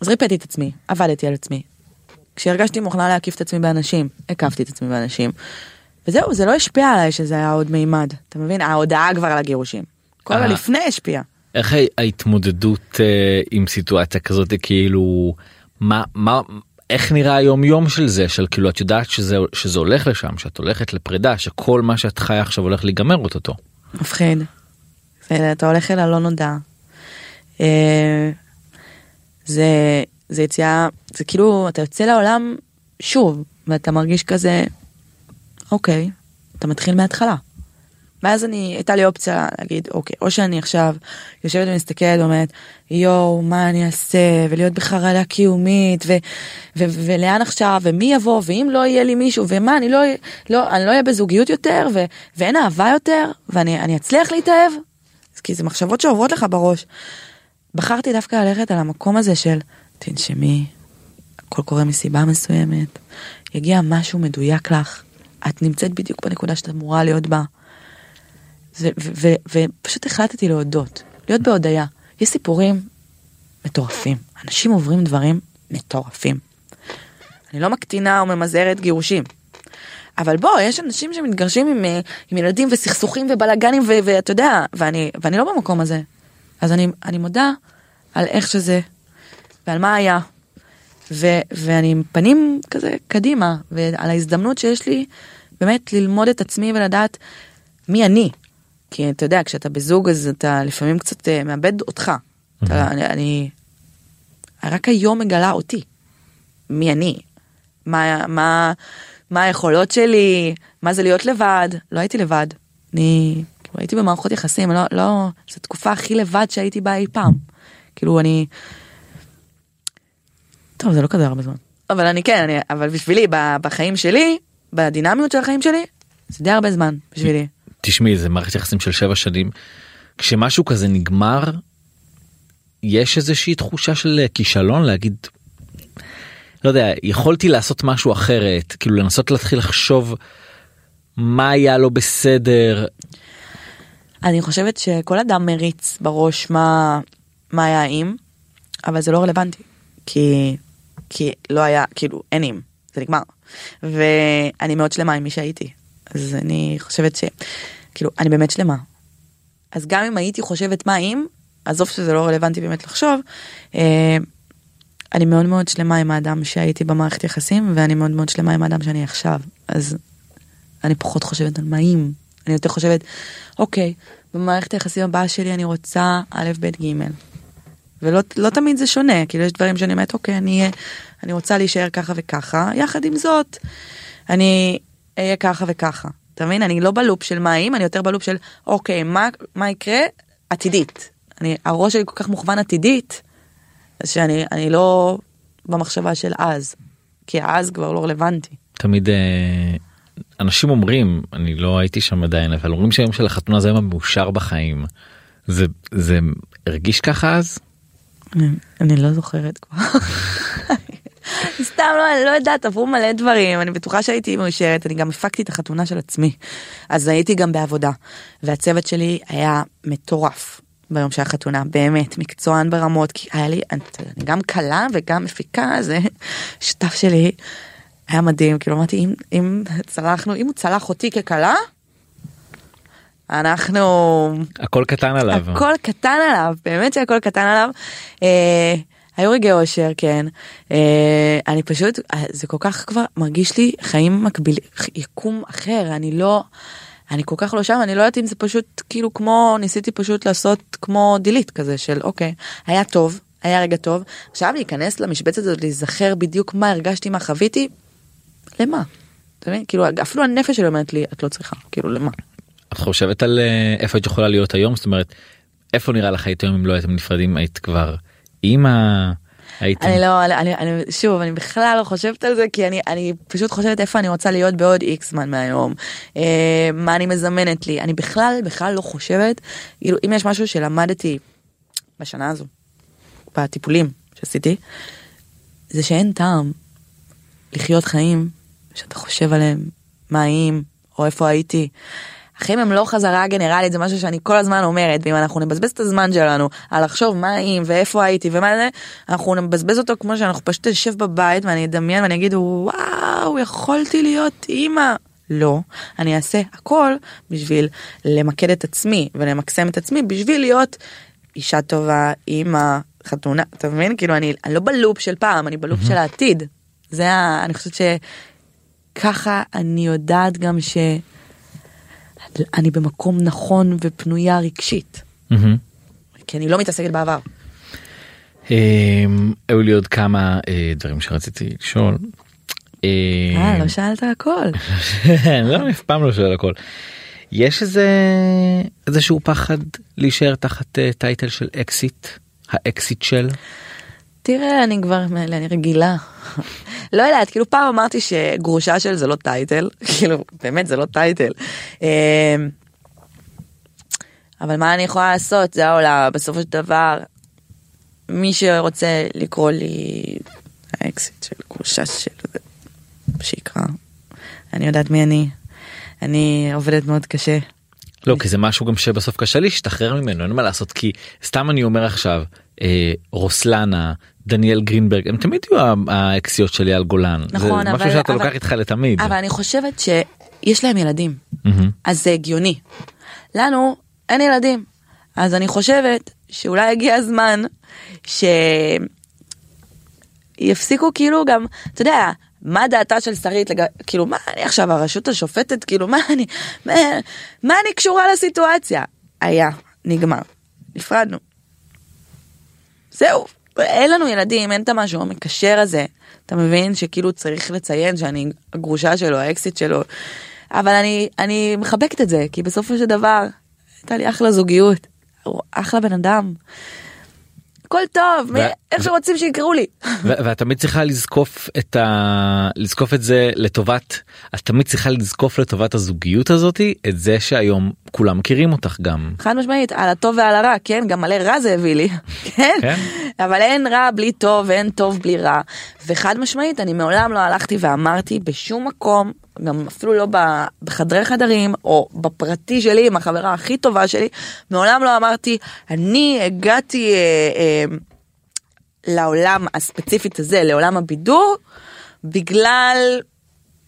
אז ריפאתי את עצמי עבדתי על עצמי. כשהרגשתי מוכנה להקיף את עצמי באנשים הקפתי את עצמי באנשים. וזהו זה לא השפיע עליי שזה היה עוד מימד אתה מבין ההודעה כבר על הגירושים. כל אה. הלפני השפיע. איך ההתמודדות אה, עם סיטואציה כזאת כאילו מה מה איך נראה היום יום של זה של כאילו את יודעת שזה שזה הולך לשם שאת הולכת לפרידה שכל מה שאת חיה עכשיו הולך להיגמר אוטוטו. מפחיד. ואתה הולך אל הלא נודע. אה, זה זה יציאה זה כאילו אתה יוצא לעולם שוב ואתה מרגיש כזה אוקיי אתה מתחיל מההתחלה. ואז אני, הייתה לי אופציה להגיד, אוקיי, או שאני עכשיו יושבת ומסתכלת ואומרת, יואו, מה אני אעשה, ולהיות בחרדה קיומית, ו, ו, ולאן עכשיו, ומי יבוא, ואם לא יהיה לי מישהו, ומה, אני לא, לא, אני לא אהיה בזוגיות יותר, ו, ואין אהבה יותר, ואני אצליח להתאהב, כי זה מחשבות שעוברות לך בראש. בחרתי דווקא ללכת על המקום הזה של, תנשמי, הכל קורה מסיבה מסוימת, יגיע משהו מדויק לך, את נמצאת בדיוק בנקודה שאת אמורה להיות בה. ופשוט החלטתי להודות, להיות בהודיה. יש סיפורים מטורפים, אנשים עוברים דברים מטורפים. אני לא מקטינה או ממזערת גירושים. אבל בוא, יש אנשים שמתגרשים עם, עם ילדים וסכסוכים ובלאגנים ואתה יודע, ואני, ואני לא במקום הזה. אז אני, אני מודה על איך שזה, ועל מה היה, ו, ואני עם פנים כזה קדימה, ועל ההזדמנות שיש לי באמת ללמוד את עצמי ולדעת מי אני. כי אתה יודע, כשאתה בזוג אז אתה לפעמים קצת uh, מאבד אותך. Mm-hmm. אתה, אני, אני רק היום מגלה אותי. מי אני? מה, מה, מה היכולות שלי? מה זה להיות לבד? לא הייתי לבד. אני כאילו, הייתי במערכות יחסים, לא, לא, זו תקופה הכי לבד שהייתי בה אי פעם. כאילו אני... טוב, זה לא כזה הרבה זמן. אבל אני כן, אני, אבל בשבילי, בחיים שלי, בדינמיות של החיים שלי, זה די הרבה זמן בשבילי. תשמעי זה מערכת יחסים של שבע שנים כשמשהו כזה נגמר יש איזושהי תחושה של כישלון להגיד. לא יודע יכולתי לעשות משהו אחרת כאילו לנסות להתחיל לחשוב מה היה לא בסדר. אני חושבת שכל אדם מריץ בראש מה מה היה אם אבל זה לא רלוונטי כי כי לא היה כאילו אין אם זה נגמר ואני מאוד שלמה עם מי שהייתי אז אני חושבת ש... כאילו, אני באמת שלמה. אז גם אם הייתי חושבת מה אם, עזוב שזה לא רלוונטי באמת לחשוב, אה, אני מאוד מאוד שלמה עם האדם שהייתי במערכת יחסים, ואני מאוד מאוד שלמה עם האדם שאני עכשיו. אז אני פחות חושבת על מה אם, אני יותר חושבת, אוקיי, במערכת היחסים הבאה שלי אני רוצה א', ב', ג'. ולא לא תמיד זה שונה, כאילו יש דברים שאני אומרת, אוקיי, אני, אני רוצה להישאר ככה וככה, יחד עם זאת, אני אהיה ככה וככה. אתה מבין? אני לא בלופ של מה אם, אני יותר בלופ של אוקיי, מה, מה יקרה עתידית. אני, הראש שלי כל כך מוכוון עתידית, שאני אני לא במחשבה של אז, כי אז כבר לא רלוונטי. תמיד אה, אנשים אומרים, אני לא הייתי שם עדיין, אבל אומרים שהיום של החתונה זה היום המאושר בחיים. זה, זה הרגיש ככה אז? אני, אני לא זוכרת כבר. סתם לא, אני לא יודעת, עברו מלא דברים, אני בטוחה שהייתי מאושרת, אני גם הפקתי את החתונה של עצמי. אז הייתי גם בעבודה, והצוות שלי היה מטורף ביום של החתונה, באמת, מקצוען ברמות, כי היה לי, אני, אני גם כלה וגם מפיקה, זה שותף שלי. היה מדהים, כאילו אמרתי, אם, אם צלחנו, אם הוא צלח אותי ככלה, אנחנו... הכל קטן עליו. הכל קטן עליו, באמת שהכל קטן עליו. אה, היו רגעי אושר כן אה, אני פשוט אה, זה כל כך כבר מרגיש לי חיים מקבילים יקום אחר אני לא אני כל כך לא שם אני לא יודעת אם זה פשוט כאילו כמו ניסיתי פשוט לעשות כמו דילית כזה של אוקיי היה טוב היה רגע טוב עכשיו להיכנס למשבצת הזאת להיזכר בדיוק מה הרגשתי מה חוויתי למה. כאילו אפילו הנפש שלי אומרת לי את לא צריכה כאילו למה. את חושבת על אה, איפה את יכולה להיות היום זאת אומרת איפה נראה לך היית היום אם לא הייתם נפרדים היית כבר. אימא. הייתם... אני לא, אני, אני, שוב, אני בכלל לא חושבת על זה, כי אני, אני פשוט חושבת איפה אני רוצה להיות בעוד איקס זמן מהיום, אה, מה אני מזמנת לי, אני בכלל, בכלל לא חושבת, כאילו, אם יש משהו שלמדתי בשנה הזו, בטיפולים שעשיתי, זה שאין טעם לחיות חיים שאתה חושב עליהם, מה אם, או איפה הייתי. החיים הם לא חזרה גנרלית זה משהו שאני כל הזמן אומרת ואם אנחנו נבזבז את הזמן שלנו על לחשוב מה אם ואיפה הייתי ומה זה אנחנו נבזבז אותו כמו שאנחנו פשוט נשב בבית ואני אדמיין ואני אגיד וואו יכולתי להיות אימא. לא, אני אעשה הכל בשביל למקד את עצמי ולמקסם את עצמי בשביל להיות אישה טובה, אימא, חתונה, אתה מבין? כאילו אני, אני לא בלופ של פעם, אני בלופ של העתיד. זה ה... אני חושבת שככה אני יודעת גם ש... אני במקום נכון ופנויה רגשית. כי אני לא מתעסקת בעבר. אמ, היו לי עוד כמה אה, דברים שרציתי לשאול. אה, לא שאלת הכל. לא, אף פעם לא שואל הכל. יש איזה איזשהו פחד להישאר תחת אה, title של אקסית האקסית של תראה, אני כבר, אני רגילה. לא יודעת, כאילו פעם אמרתי שגרושה של זה לא title, כאילו, באמת זה לא title. אמ, אבל מה אני יכולה לעשות, זה העולם, בסופו של דבר, מי שרוצה לקרוא לי האקסית של גרושה של זה, שיקרא. אני יודעת מי אני, אני עובדת מאוד קשה. לא כי זה משהו גם שבסוף קשה להשתחרר ממנו אין מה לעשות כי סתם אני אומר עכשיו אה, רוסלנה דניאל גרינברג הם תמיד יהיו האקסיות של אייל גולן נכון, זה אבל- משהו שאתה אבל- לוקח איתך לתמיד. אבל אני חושבת שיש להם ילדים, מהמם. אז זה הגיוני. לנו אין ילדים, אז אני חושבת שאולי הגיע הזמן שיפסיקו כאילו גם, אתה יודע, מה דעתה של שרית, לג... כאילו מה אני עכשיו הרשות השופטת, כאילו מה אני, מה, מה אני קשורה לסיטואציה? היה, נגמר, נפרדנו. זהו, אין לנו ילדים, אין את המשהו המקשר הזה. אתה מבין שכאילו צריך לציין שאני הגרושה שלו, האקסיט שלו. אבל אני, אני מחבקת את זה, כי בסופו של דבר, הייתה לי אחלה זוגיות. אחלה בן אדם. הכל טוב, ו- איך שרוצים שיקראו לי. ו- ואת תמיד צריכה לזקוף את ה... לזקוף את זה לטובת את תמיד צריכה לזקוף לטובת הזוגיות הזאתי את זה שהיום כולם מכירים אותך גם. חד משמעית, על הטוב ועל הרע, כן, גם מלא רע זה הביא לי, כן? כן. אבל אין רע בלי טוב ואין טוב בלי רע. וחד משמעית, אני מעולם לא הלכתי ואמרתי בשום מקום, גם אפילו לא בחדרי חדרים, או בפרטי שלי עם החברה הכי טובה שלי, מעולם לא אמרתי, אני הגעתי אה, אה, לעולם הספציפית הזה, לעולם הבידור, בגלל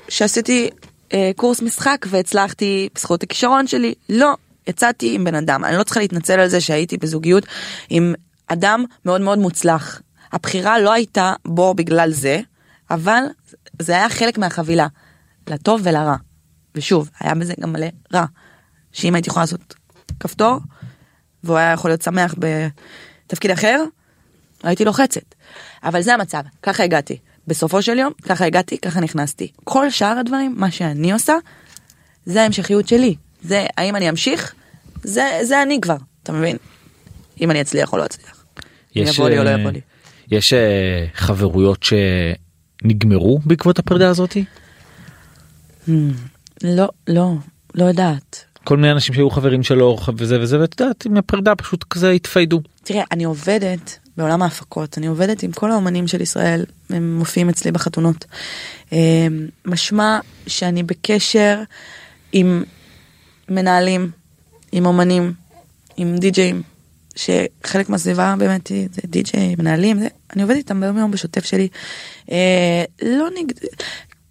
שעשיתי אה, קורס משחק והצלחתי בזכות הכישרון שלי, לא, יצאתי עם בן אדם, אני לא צריכה להתנצל על זה שהייתי בזוגיות עם אדם מאוד מאוד מוצלח. הבחירה לא הייתה בו בגלל זה, אבל זה היה חלק מהחבילה, לטוב ולרע. ושוב, היה בזה גם מלא רע, שאם הייתי יכולה לעשות כפתור, והוא היה יכול להיות שמח בתפקיד אחר, הייתי לוחצת. אבל זה המצב, ככה הגעתי. בסופו של יום, ככה הגעתי, ככה נכנסתי. כל שאר הדברים, מה שאני עושה, זה ההמשכיות שלי. זה האם אני אמשיך, זה, זה אני כבר, אתה מבין? אם אני אצליח או לא אצליח. אם יבוא לי או לא אה, יבוא לי. יש אה, חברויות שנגמרו בעקבות הפרידה הזאתי? לא, לא, לא יודעת. כל מיני אנשים שהיו חברים שלו וזה וזה ואת יודעת עם הפרידה פשוט כזה התפיידו. תראה, אני עובדת בעולם ההפקות, אני עובדת עם כל האומנים של ישראל, הם מופיעים אצלי בחתונות. אה, משמע שאני בקשר עם מנהלים, עם אומנים, עם די-ג'אים, שחלק מהסביבה באמת היא די-ג'יי, מנהלים, זה, אני עובדת איתם ביום יום בשוטף שלי. אה, לא נגד...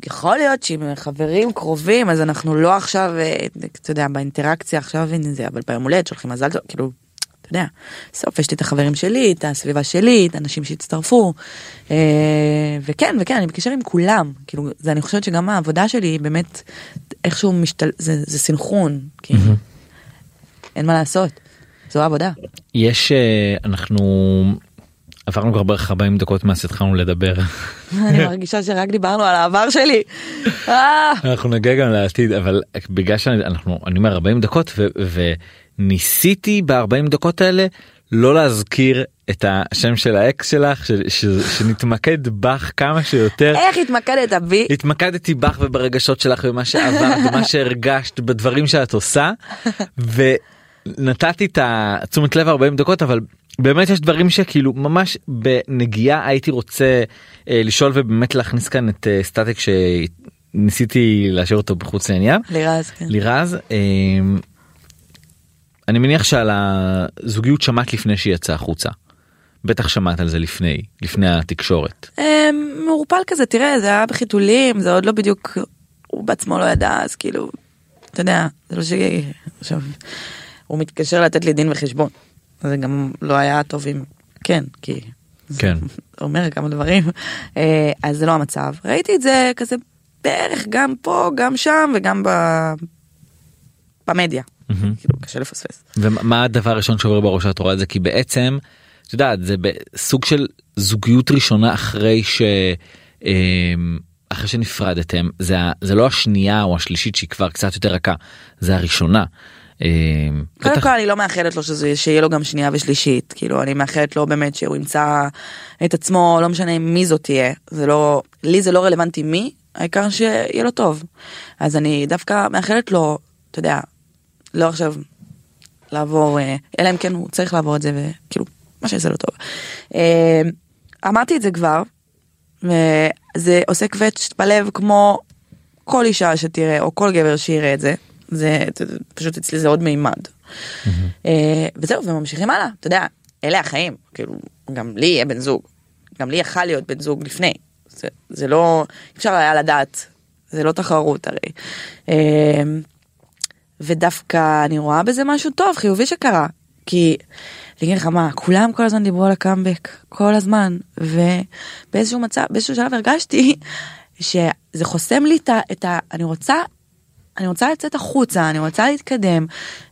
יכול להיות שאם חברים קרובים אז אנחנו לא עכשיו, אה, אתה יודע, באינטראקציה עכשיו, הנה זה, אבל ביום הולדת שולחים מזל טוב, כאילו, אתה יודע, בסוף יש לי את החברים שלי, את הסביבה שלי, את האנשים שהצטרפו, אה, וכן, וכן, אני בקשר עם כולם, כאילו, זה אני חושבת שגם העבודה שלי היא באמת איכשהו משתל... זה, זה סינכרון, כי אין מה לעשות, זו העבודה. יש אה, אנחנו עברנו כבר בערך 40 דקות מאז שהתחלנו לדבר אני מרגישה שרק דיברנו על העבר שלי. אה, אנחנו נגיע גם לעתיד אבל בגלל שאנחנו אני אומר 40 דקות וניסיתי ב-40 דקות האלה לא להזכיר את השם של האקס שלך ש- ש- שנתמקד בך כמה שיותר. איך התמקדת בי? התמקדתי בך וברגשות שלך במה שעברת במה שהרגשת בדברים שאת עושה ונתתי את התשומת לב 40 דקות אבל באמת יש דברים שכאילו ממש בנגיעה הייתי רוצה אה, לשאול ובאמת להכניס כאן את אה, סטטיק שניסיתי להשאיר אותו בחוץ לעניין. לירז, כן. לירז אה, אני מניח שעל הזוגיות שמעת לפני שהיא יצאה החוצה. בטח שמעת על זה לפני לפני התקשורת. אה, מעורפל כזה, תראה, זה היה בחיתולים, זה עוד לא בדיוק, הוא בעצמו לא ידע, אז כאילו, אתה יודע, זה לא ש... עכשיו, הוא מתקשר לתת לי דין וחשבון. זה גם לא היה טוב אם... כן, כי... כן. אומר כמה דברים. אה, אז זה לא המצב. ראיתי את זה כזה בערך גם פה, גם שם וגם ב... במדיה. מהמם. כאילו, קשה לפספס. ומה הדבר הראשון שעובר בראש שאת רואה את זה כי בעצם את יודעת זה בסוג של זוגיות ראשונה אחרי ש... אמ, אחרי שנפרדתם זה, זה לא השנייה או השלישית שהיא כבר קצת יותר רכה, זה הראשונה. אה, קודם כל אני לא מאחלת לו שזה, שיהיה לו גם שנייה ושלישית, כאילו אני מאחלת לו באמת שהוא ימצא את עצמו, לא משנה מי זאת תהיה, זה לא, לי זה לא רלוונטי מי, העיקר שיהיה לו טוב. אז אני דווקא מאחלת לו, אתה יודע, לא עכשיו לעבור, אה, אלא אם כן הוא צריך לעבור את זה, וכאילו, מה שיעשה לו טוב. אה, אמרתי את זה כבר, וזה עושה קווץ' בלב כמו כל אישה שתראה, או כל גבר שיראה את זה, זה, פשוט אצלי זה עוד מימד. אה, וזהו, וממשיכים הלאה, אתה יודע, אלה החיים, כאילו, גם לי יהיה בן זוג, גם לי יכל להיות בן זוג לפני, זה, זה לא, אפשר היה לדעת, זה לא תחרות הרי. אה, ודווקא אני רואה בזה משהו טוב, חיובי שקרה, כי אני אגיד לך מה, כולם כל הזמן דיברו על הקאמבק, כל הזמן, ובאיזשהו מצב, באיזשהו שלב הרגשתי שזה חוסם לי את ה... את ה אני רוצה, אני רוצה לצאת החוצה, אני רוצה להתקדם,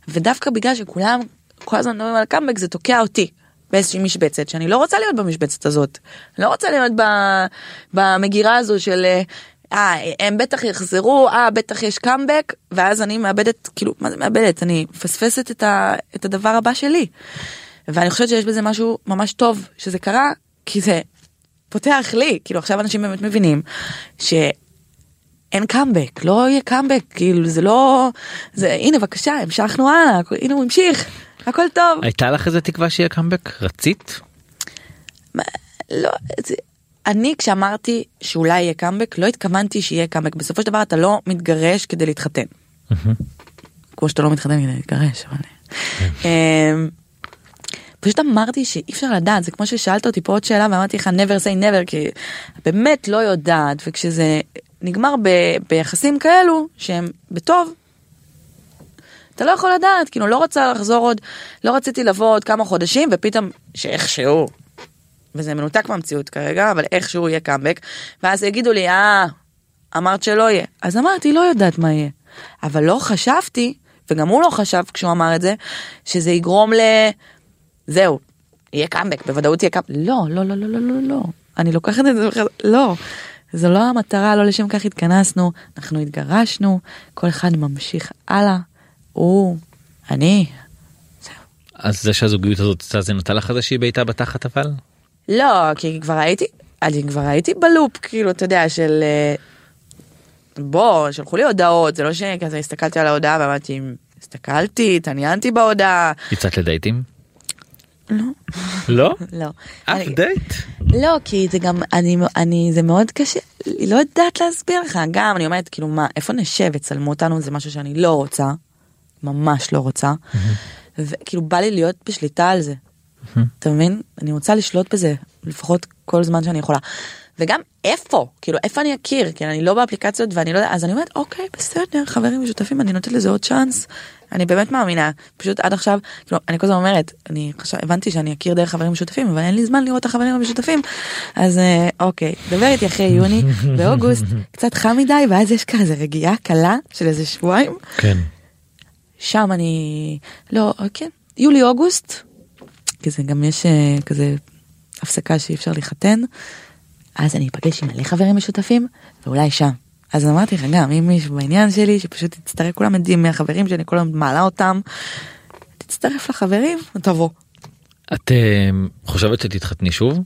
ודווקא בגלל שכולם כל הזמן מדברים על הקאמבק זה תוקע אותי. באיזושהי משבצת שאני לא רוצה להיות במשבצת הזאת. לא רוצה להיות במגירה הזו של אה הם בטח יחזרו אה בטח יש קאמבק ואז אני מאבדת כאילו מה זה מאבדת אני מפספסת את, את הדבר הבא שלי. ואני חושבת שיש בזה משהו ממש טוב שזה קרה כי זה פותח לי כאילו עכשיו אנשים באמת מבינים שאין קאמבק לא יהיה קאמבק כאילו זה לא זה הנה בבקשה המשכנו הלאה הנה הוא המשיך הכל טוב. הייתה לך איזה תקווה שיהיה קאמבק? רצית? מה, לא, זה, אני כשאמרתי שאולי יהיה קאמבק לא התכוונתי שיהיה קאמבק בסופו של דבר אתה לא מתגרש כדי להתחתן. כמו שאתה לא מתחתן כדי להתגרש. אבל... אמ, פשוט אמרתי שאי אפשר לדעת זה כמו ששאלת אותי פה עוד שאלה ואמרתי לך never say never כי באמת לא יודעת וכשזה נגמר ב, ביחסים כאלו שהם בטוב. אתה לא יכול לדעת כאילו לא רוצה לחזור עוד לא רציתי לבוא עוד כמה חודשים ופתאום שאיכשהו וזה מנותק מהמציאות כרגע אבל איכשהו יהיה קאמבק ואז יגידו לי אה אמרת שלא יהיה אז אמרתי לא יודעת מה יהיה אבל לא חשבתי וגם הוא לא חשב כשהוא אמר את זה שזה יגרום ל... זהו יהיה קאמבק בוודאות יהיה קאמבק לא לא לא לא לא לא לא אני לוקחת את זה בכלל לא. זו לא המטרה לא לשם כך התכנסנו אנחנו התגרשנו כל אחד ממשיך הלאה הוא אני אז זה שהזוגיות הזאת קצת זה נותן לך איזושהי בעיטה בתחת אבל? לא, כי כבר הייתי, אני כבר הייתי בלופ, כאילו, אתה יודע, של... אה, בוא, שלחו לי הודעות, זה לא שכזה הסתכלתי על ההודעה ואמרתי, הסתכלתי, התעניינתי בהודעה. יצאת לדייטים? לא, לא? לא. אף אני- דייט? לא, כי זה גם, אני, אני, זה מאוד קשה, אני לא יודעת להסביר לך, גם אני אומרת, כאילו, מה, איפה נשב, יצלמו אותנו, זה משהו שאני לא רוצה, ממש לא רוצה, וכאילו, בא לי להיות בשליטה על זה, אתה מבין? אני רוצה לשלוט בזה, לפחות כל זמן שאני יכולה. וגם איפה, כאילו, איפה אני אכיר, כי אני לא באפליקציות ואני לא יודע, אז אני אומרת, אוקיי, בסדר, חברים משותפים, אני נותנת לזה עוד צ'אנס. אני באמת מאמינה, פשוט עד עכשיו, כאילו, אני כל הזמן אומרת, אני חשב, הבנתי שאני אכיר דרך חברים משותפים, אבל אין לי זמן לראות את החברים המשותפים, אז אה, אוקיי, דבר איתי אחרי יוני, באוגוסט, קצת חם מדי, ואז יש כזה רגיעה קלה של איזה שבועיים, כן. שם אני, לא, כן, יולי אוגוסט, כזה גם יש אה, כזה הפסקה שאי אפשר להתחתן, אז אני אפגש עם מלא חברים משותפים, ואולי שם. אז אמרתי לך גם, אם מישהו בעניין שלי, שפשוט תצטרף, כולם יודעים מהחברים שאני כל הזמן מעלה אותם, תצטרף לחברים, תבוא. את אה, חושבת שתתחתני שוב?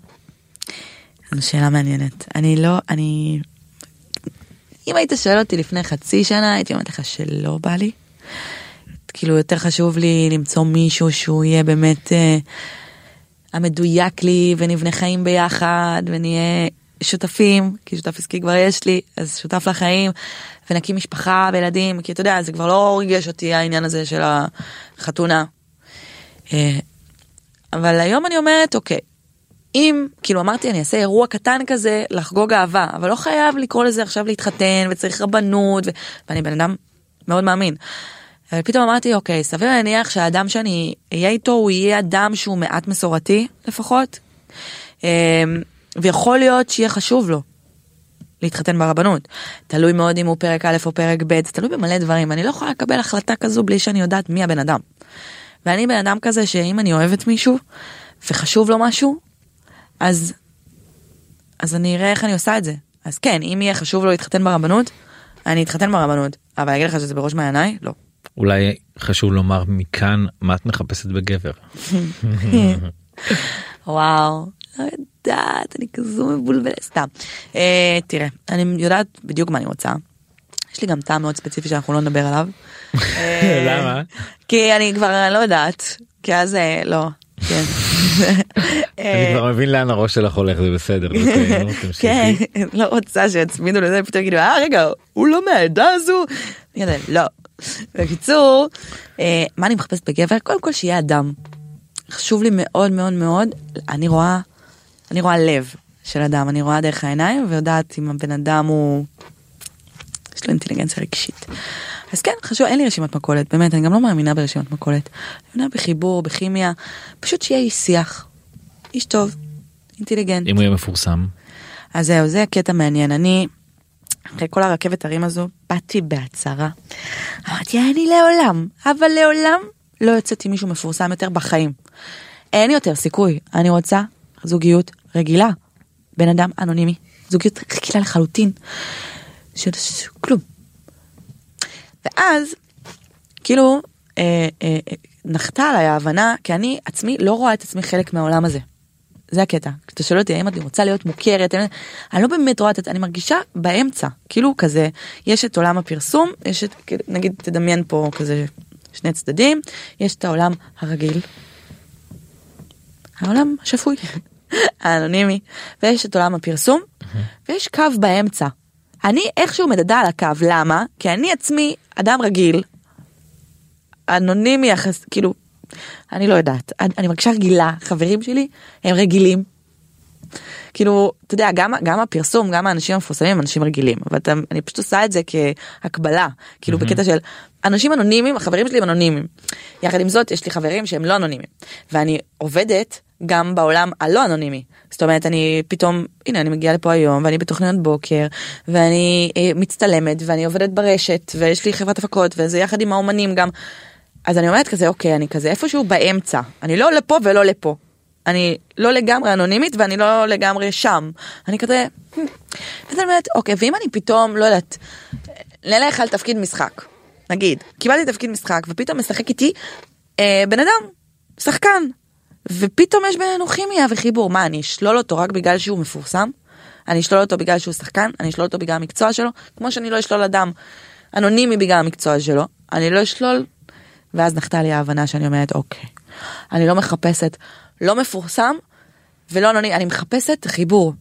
זו שאלה מעניינת. אני לא, אני... אם היית שואל אותי לפני חצי שנה, הייתי אומרת לך שלא בא לי. כאילו, יותר חשוב לי למצוא מישהו שהוא יהיה באמת אה, המדויק לי, ונבנה חיים ביחד, ונהיה שותפים, כי שותף עסקי כבר יש לי, אז שותף לחיים, ונקים משפחה וילדים, כי אתה יודע, זה כבר לא ריגש אותי העניין הזה של החתונה. אה, אבל היום אני אומרת, אוקיי, אם, כאילו אמרתי, אני אעשה אירוע קטן כזה לחגוג אהבה, אבל לא חייב לקרוא לזה עכשיו להתחתן, וצריך רבנות, ו... ואני בן אדם מאוד מאמין. אבל פתאום אמרתי, אוקיי, סביר להניח שהאדם שאני אהיה איתו, הוא יהיה אדם שהוא מעט מסורתי לפחות, אמ, ויכול להיות שיהיה חשוב לו להתחתן ברבנות. תלוי מאוד אם הוא פרק א' או פרק ב', זה תלוי במלא דברים, אני לא יכולה לקבל החלטה כזו בלי שאני יודעת מי הבן אדם. ואני בן אדם כזה שאם אני אוהבת מישהו, וחשוב לו משהו, אז, אז אני אראה איך אני עושה את זה. אז כן, אם יהיה חשוב לו להתחתן ברבנות, אני אתחתן ברבנות, אבל אני אגיד לך שזה בראש מעייניי? לא. אולי חשוב לומר מכאן מה את מחפשת בגבר. וואו, לא יודעת, אני כזו מבולבלת, סתם. אה, תראה, אני יודעת בדיוק מה אני רוצה. יש לי גם טעם מאוד ספציפי שאנחנו לא נדבר עליו. אה, למה? כי אני כבר לא יודעת, כי אז אה, לא. כן. אני כבר מבין לאן הראש שלך הולך זה בסדר. כן, לא רוצה שיצמידו לזה ופתאום יגידו אה רגע הוא לא מהעדה הזו. לא. בקיצור אה, מה אני מחפשת בגבר קודם כל שיהיה אדם. חשוב לי מאוד מאוד מאוד אני רואה אני רואה לב של אדם אני רואה דרך העיניים ויודעת אם הבן אדם הוא. יש לו אינטליגנציה רגשית. אז כן חשוב אין לי רשימת מכולת באמת אני גם לא מאמינה ברשימת מכולת. אני מאמינה בחיבור בכימיה פשוט שיהיה איש שיח. איש טוב אינטליגנט. אם הוא יהיה מפורסם. אז זהו, זה קטע מעניין. אני, אחרי כל הרכבת הרים הזו, באתי בהצהרה. אמרתי, אני לעולם, אבל לעולם לא יוצאתי מישהו מפורסם יותר בחיים. אין יותר סיכוי. אני רוצה זוגיות רגילה. בן אדם אנונימי. זוגיות רגילה לחלוטין. של של כלום. ואז, כאילו, אה, אה, אה, נחתה עליי ההבנה, כי אני עצמי לא רואה את עצמי חלק מהעולם הזה. זה הקטע. כשאתה שואל אותי האם אני רוצה להיות מוכרת, אני, לא באמת רואה את זה, אני מרגישה באמצע, כאילו כזה, יש את עולם הפרסום, יש את, נגיד תדמיין פה כזה שני צדדים, יש את העולם הרגיל, העולם השפוי, האנונימי, ויש את עולם הפרסום, ויש קו באמצע. אני איכשהו מדדה על הקו, למה? כי אני עצמי אדם רגיל, אנונימי יחס, כאילו, אני לא יודעת, אני, אני מרגישה רגילה, חברים שלי הם רגילים. כאילו, אתה יודע, גם, גם הפרסום, גם האנשים המפורסמים הם אנשים רגילים, אבל אתה, אני פשוט עושה את זה כהקבלה, כאילו בקטע של אנשים אנונימיים, החברים שלי הם אנונימיים. יחד עם זאת, יש לי חברים שהם לא אנונימיים, ואני עובדת גם בעולם הלא אנונימי. זאת אומרת, אני פתאום, הנה, אני מגיעה לפה היום, ואני בתוכניות בוקר, ואני אה, מצטלמת, ואני עובדת ברשת, ויש לי חברת הפקות, וזה יחד עם האומנים גם. אז אני אומרת כזה, אוקיי, אני כזה איפשהו באמצע. אני לא לפה ולא לפה. אני לא לגמרי אנונימית ואני לא לגמרי שם. אני כזה, "Hmm." ואז אני אומרת, אוקיי, ואם אני פתאום, לא יודעת, נלך על תפקיד משחק, נגיד, קיבלתי תפקיד משחק ופתאום משחק איתי אה, בן אדם, שחקן, ופתאום יש בינינו כימיה וחיבור, מה, אני אשלול אותו רק בגלל שהוא מפורסם? אני אשלול אותו בגלל שהוא שחקן? אני אשלול אותו בגלל המקצוע שלו? כמו שאני לא אשלול אדם אנונימי בגלל המקצוע שלו, אני לא אשלול ואז נחתה לי ההבנה שאני אומרת אוקיי, אני לא מחפשת לא מפורסם ולא אנונימי, אני מחפשת חיבור.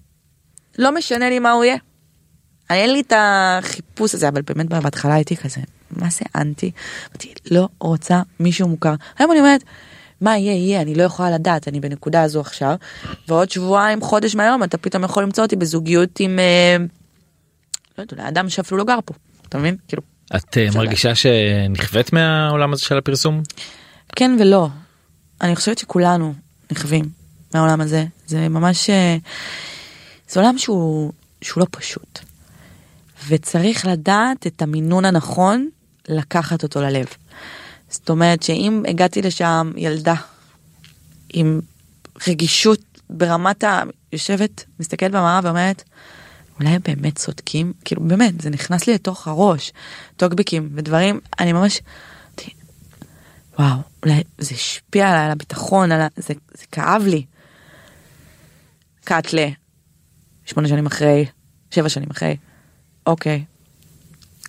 לא משנה לי מה הוא יהיה. אין לי את החיפוש הזה, אבל באמת בהתחלה הייתי כזה, מה זה אנטי? אמרתי, לא רוצה מישהו מוכר. היום אני אומרת, מה יהיה יהיה, אני לא יכולה לדעת, אני בנקודה הזו עכשיו, ועוד שבועיים, חודש מהיום, אתה פתאום יכול למצוא אותי בזוגיות עם, אה, לא יודעת, אולי אדם שאפילו לא גר פה, אתה מבין? כאילו, את אה, מרגישה שנכווית מהעולם הזה של הפרסום? כן ולא. אני חושבת שכולנו נכווים מהעולם הזה. זה ממש... אה, זה עולם שהוא, שהוא לא פשוט. וצריך לדעת את המינון הנכון לקחת אותו ללב. זאת אומרת שאם הגעתי לשם ילדה עם רגישות ברמת ה... יושבת, מסתכלת במראה ואומרת, אולי הם באמת צודקים? כאילו באמת, זה נכנס לי לתוך הראש. טוקבקים ודברים, אני ממש... וואו, אולי זה השפיע על הביטחון, על ה... זה, זה כאב לי. קאטלה, שמונה שנים אחרי, שבע שנים אחרי, אוקיי.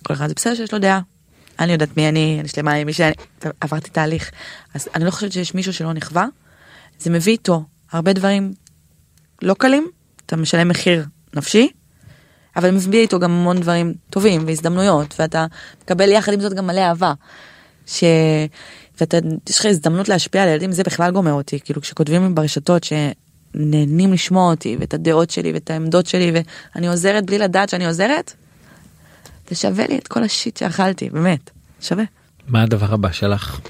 כל אחד זה בסדר שיש לו דעה. אני יודעת מי אני, אני שלמה עם מי שאני, עברתי תהליך. אז אני לא חושבת שיש מישהו שלא נכווה. זה מביא איתו הרבה דברים לא קלים, אתה משלם מחיר נפשי, אבל מביא איתו גם המון דברים טובים והזדמנויות, ואתה מקבל יחד עם זאת גם מלא אהבה. ש... ואתה, יש לך הזדמנות להשפיע על ילדים, זה בכלל גומר אותי, כאילו כשכותבים ברשתות שנהנים לשמוע אותי, ואת הדעות שלי, ואת העמדות שלי, ואני עוזרת בלי לדעת שאני עוזרת, זה שווה לי את כל השיט שאכלתי, באמת, שווה. מה הדבר הבא שלך?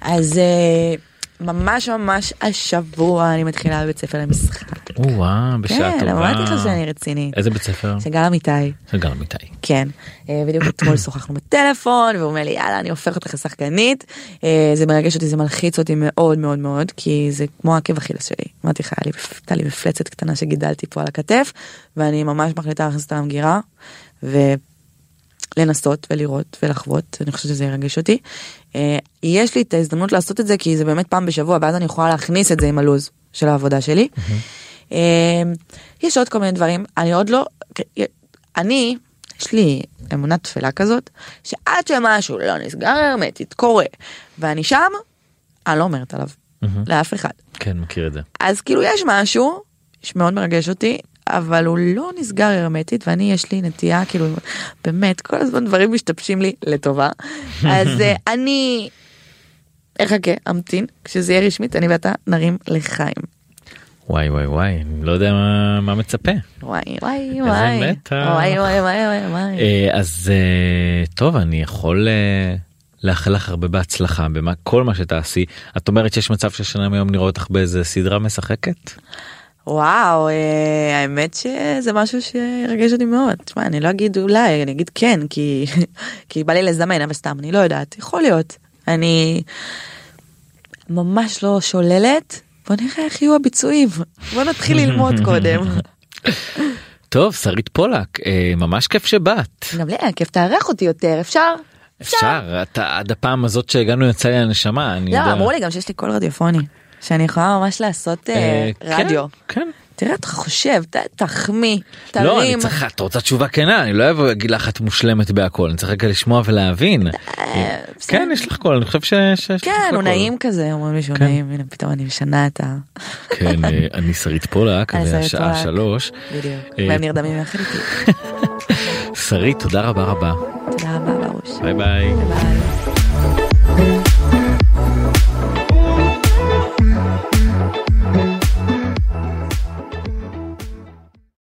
אז אה, ממש ממש השבוע אני מתחילה בבית ספר למשחק. או-אה, בשעה כן, טובה. אמרתי לך שאני רציני. איזה בית ספר? שגל אמיתי. של גל אמיתי. כן, אה, בדיוק אתמול שוחחנו בטלפון והוא אומר לי יאללה אני הופך אותך לשחקנית. אה, זה מרגש אותי זה מלחיץ אותי מאוד מאוד מאוד כי זה כמו עקב אכילס שלי. אמרתי לך הייתה לי מפלצת קטנה שגידלתי פה על הכתף ואני ממש מחליטה להכניס אותה למגירה ולנסות ולראות ולחוות אני חושבת שזה ירגש אותי. אה, יש לי את ההזדמנות לעשות את זה כי זה באמת פעם בשבוע ואז אני יכולה להכניס את זה עם הלו"ז של העבודה שלי. אה, יש עוד כל מיני דברים אני עוד לא אני יש לי אמונה תפלה כזאת שעד שמשהו לא נסגר הרמטית קורה ואני שם אני לא אומרת עליו מהמם. לאף אחד כן, מכיר את זה. אז כאילו יש משהו שמאוד מרגש אותי אבל הוא לא נסגר הרמטית ואני יש לי נטייה כאילו באמת כל הזמן דברים משתבשים לי לטובה אז אה, אני אחכה אמתין כשזה יהיה רשמית אני ואתה נרים לחיים. וואי וואי וואי, אני לא יודע מה- מה מצפה. וואי וואי וואי מתח. וואי וואי וואי וואי וואי. אה, אז אה, טוב, אני יכול אה, לאחל לך הרבה בהצלחה במה כל מה שתעשי. את אומרת שיש מצב ששנה מיום נראה אותך באיזה סדרה משחקת? וואו, אה, האמת שזה משהו שירגש אותי מאוד. תשמע, אני לא אגיד אולי, אני אגיד כן, כי, כי בא לי לזמן, אבל סתם, אני לא יודעת, יכול להיות. אני ממש לא שוללת, בוא נראה איך יהיו הביצועים. בוא נתחיל ללמוד קודם. טוב, שרית פולק, אה, ממש כיף שבאת. גם לי היה כיף תארח אותי יותר, אפשר? אפשר, אתה עד הפעם הזאת שהגענו יצא לי הנשמה, אני לא, יודע. אמרו לי גם שיש לי קול רדיופוני, שאני יכולה ממש לעשות אה, אה, רדיו. כן, כן. תראה, אתה חושב, תחמיא, תרים. לא, אני צריך, את רוצה תשובה כנה, אני לא אבוא להגיד לך את מושלמת בהכול, אני צריך רגע לשמוע ולהבין. אה, כן, יש לך קול, אני חושב שיש לך כן, הוא קול. נעים כזה, אומרים לי שהוא כן. נעים, הנה פתאום אני משנה את ה... כן, אני שרית פולק, והשעה. שלוש. בדיוק, והם נרדמים יחד איתי. שרית, תודה רבה רבה. תודה רבה ברוש. ביי. ביי.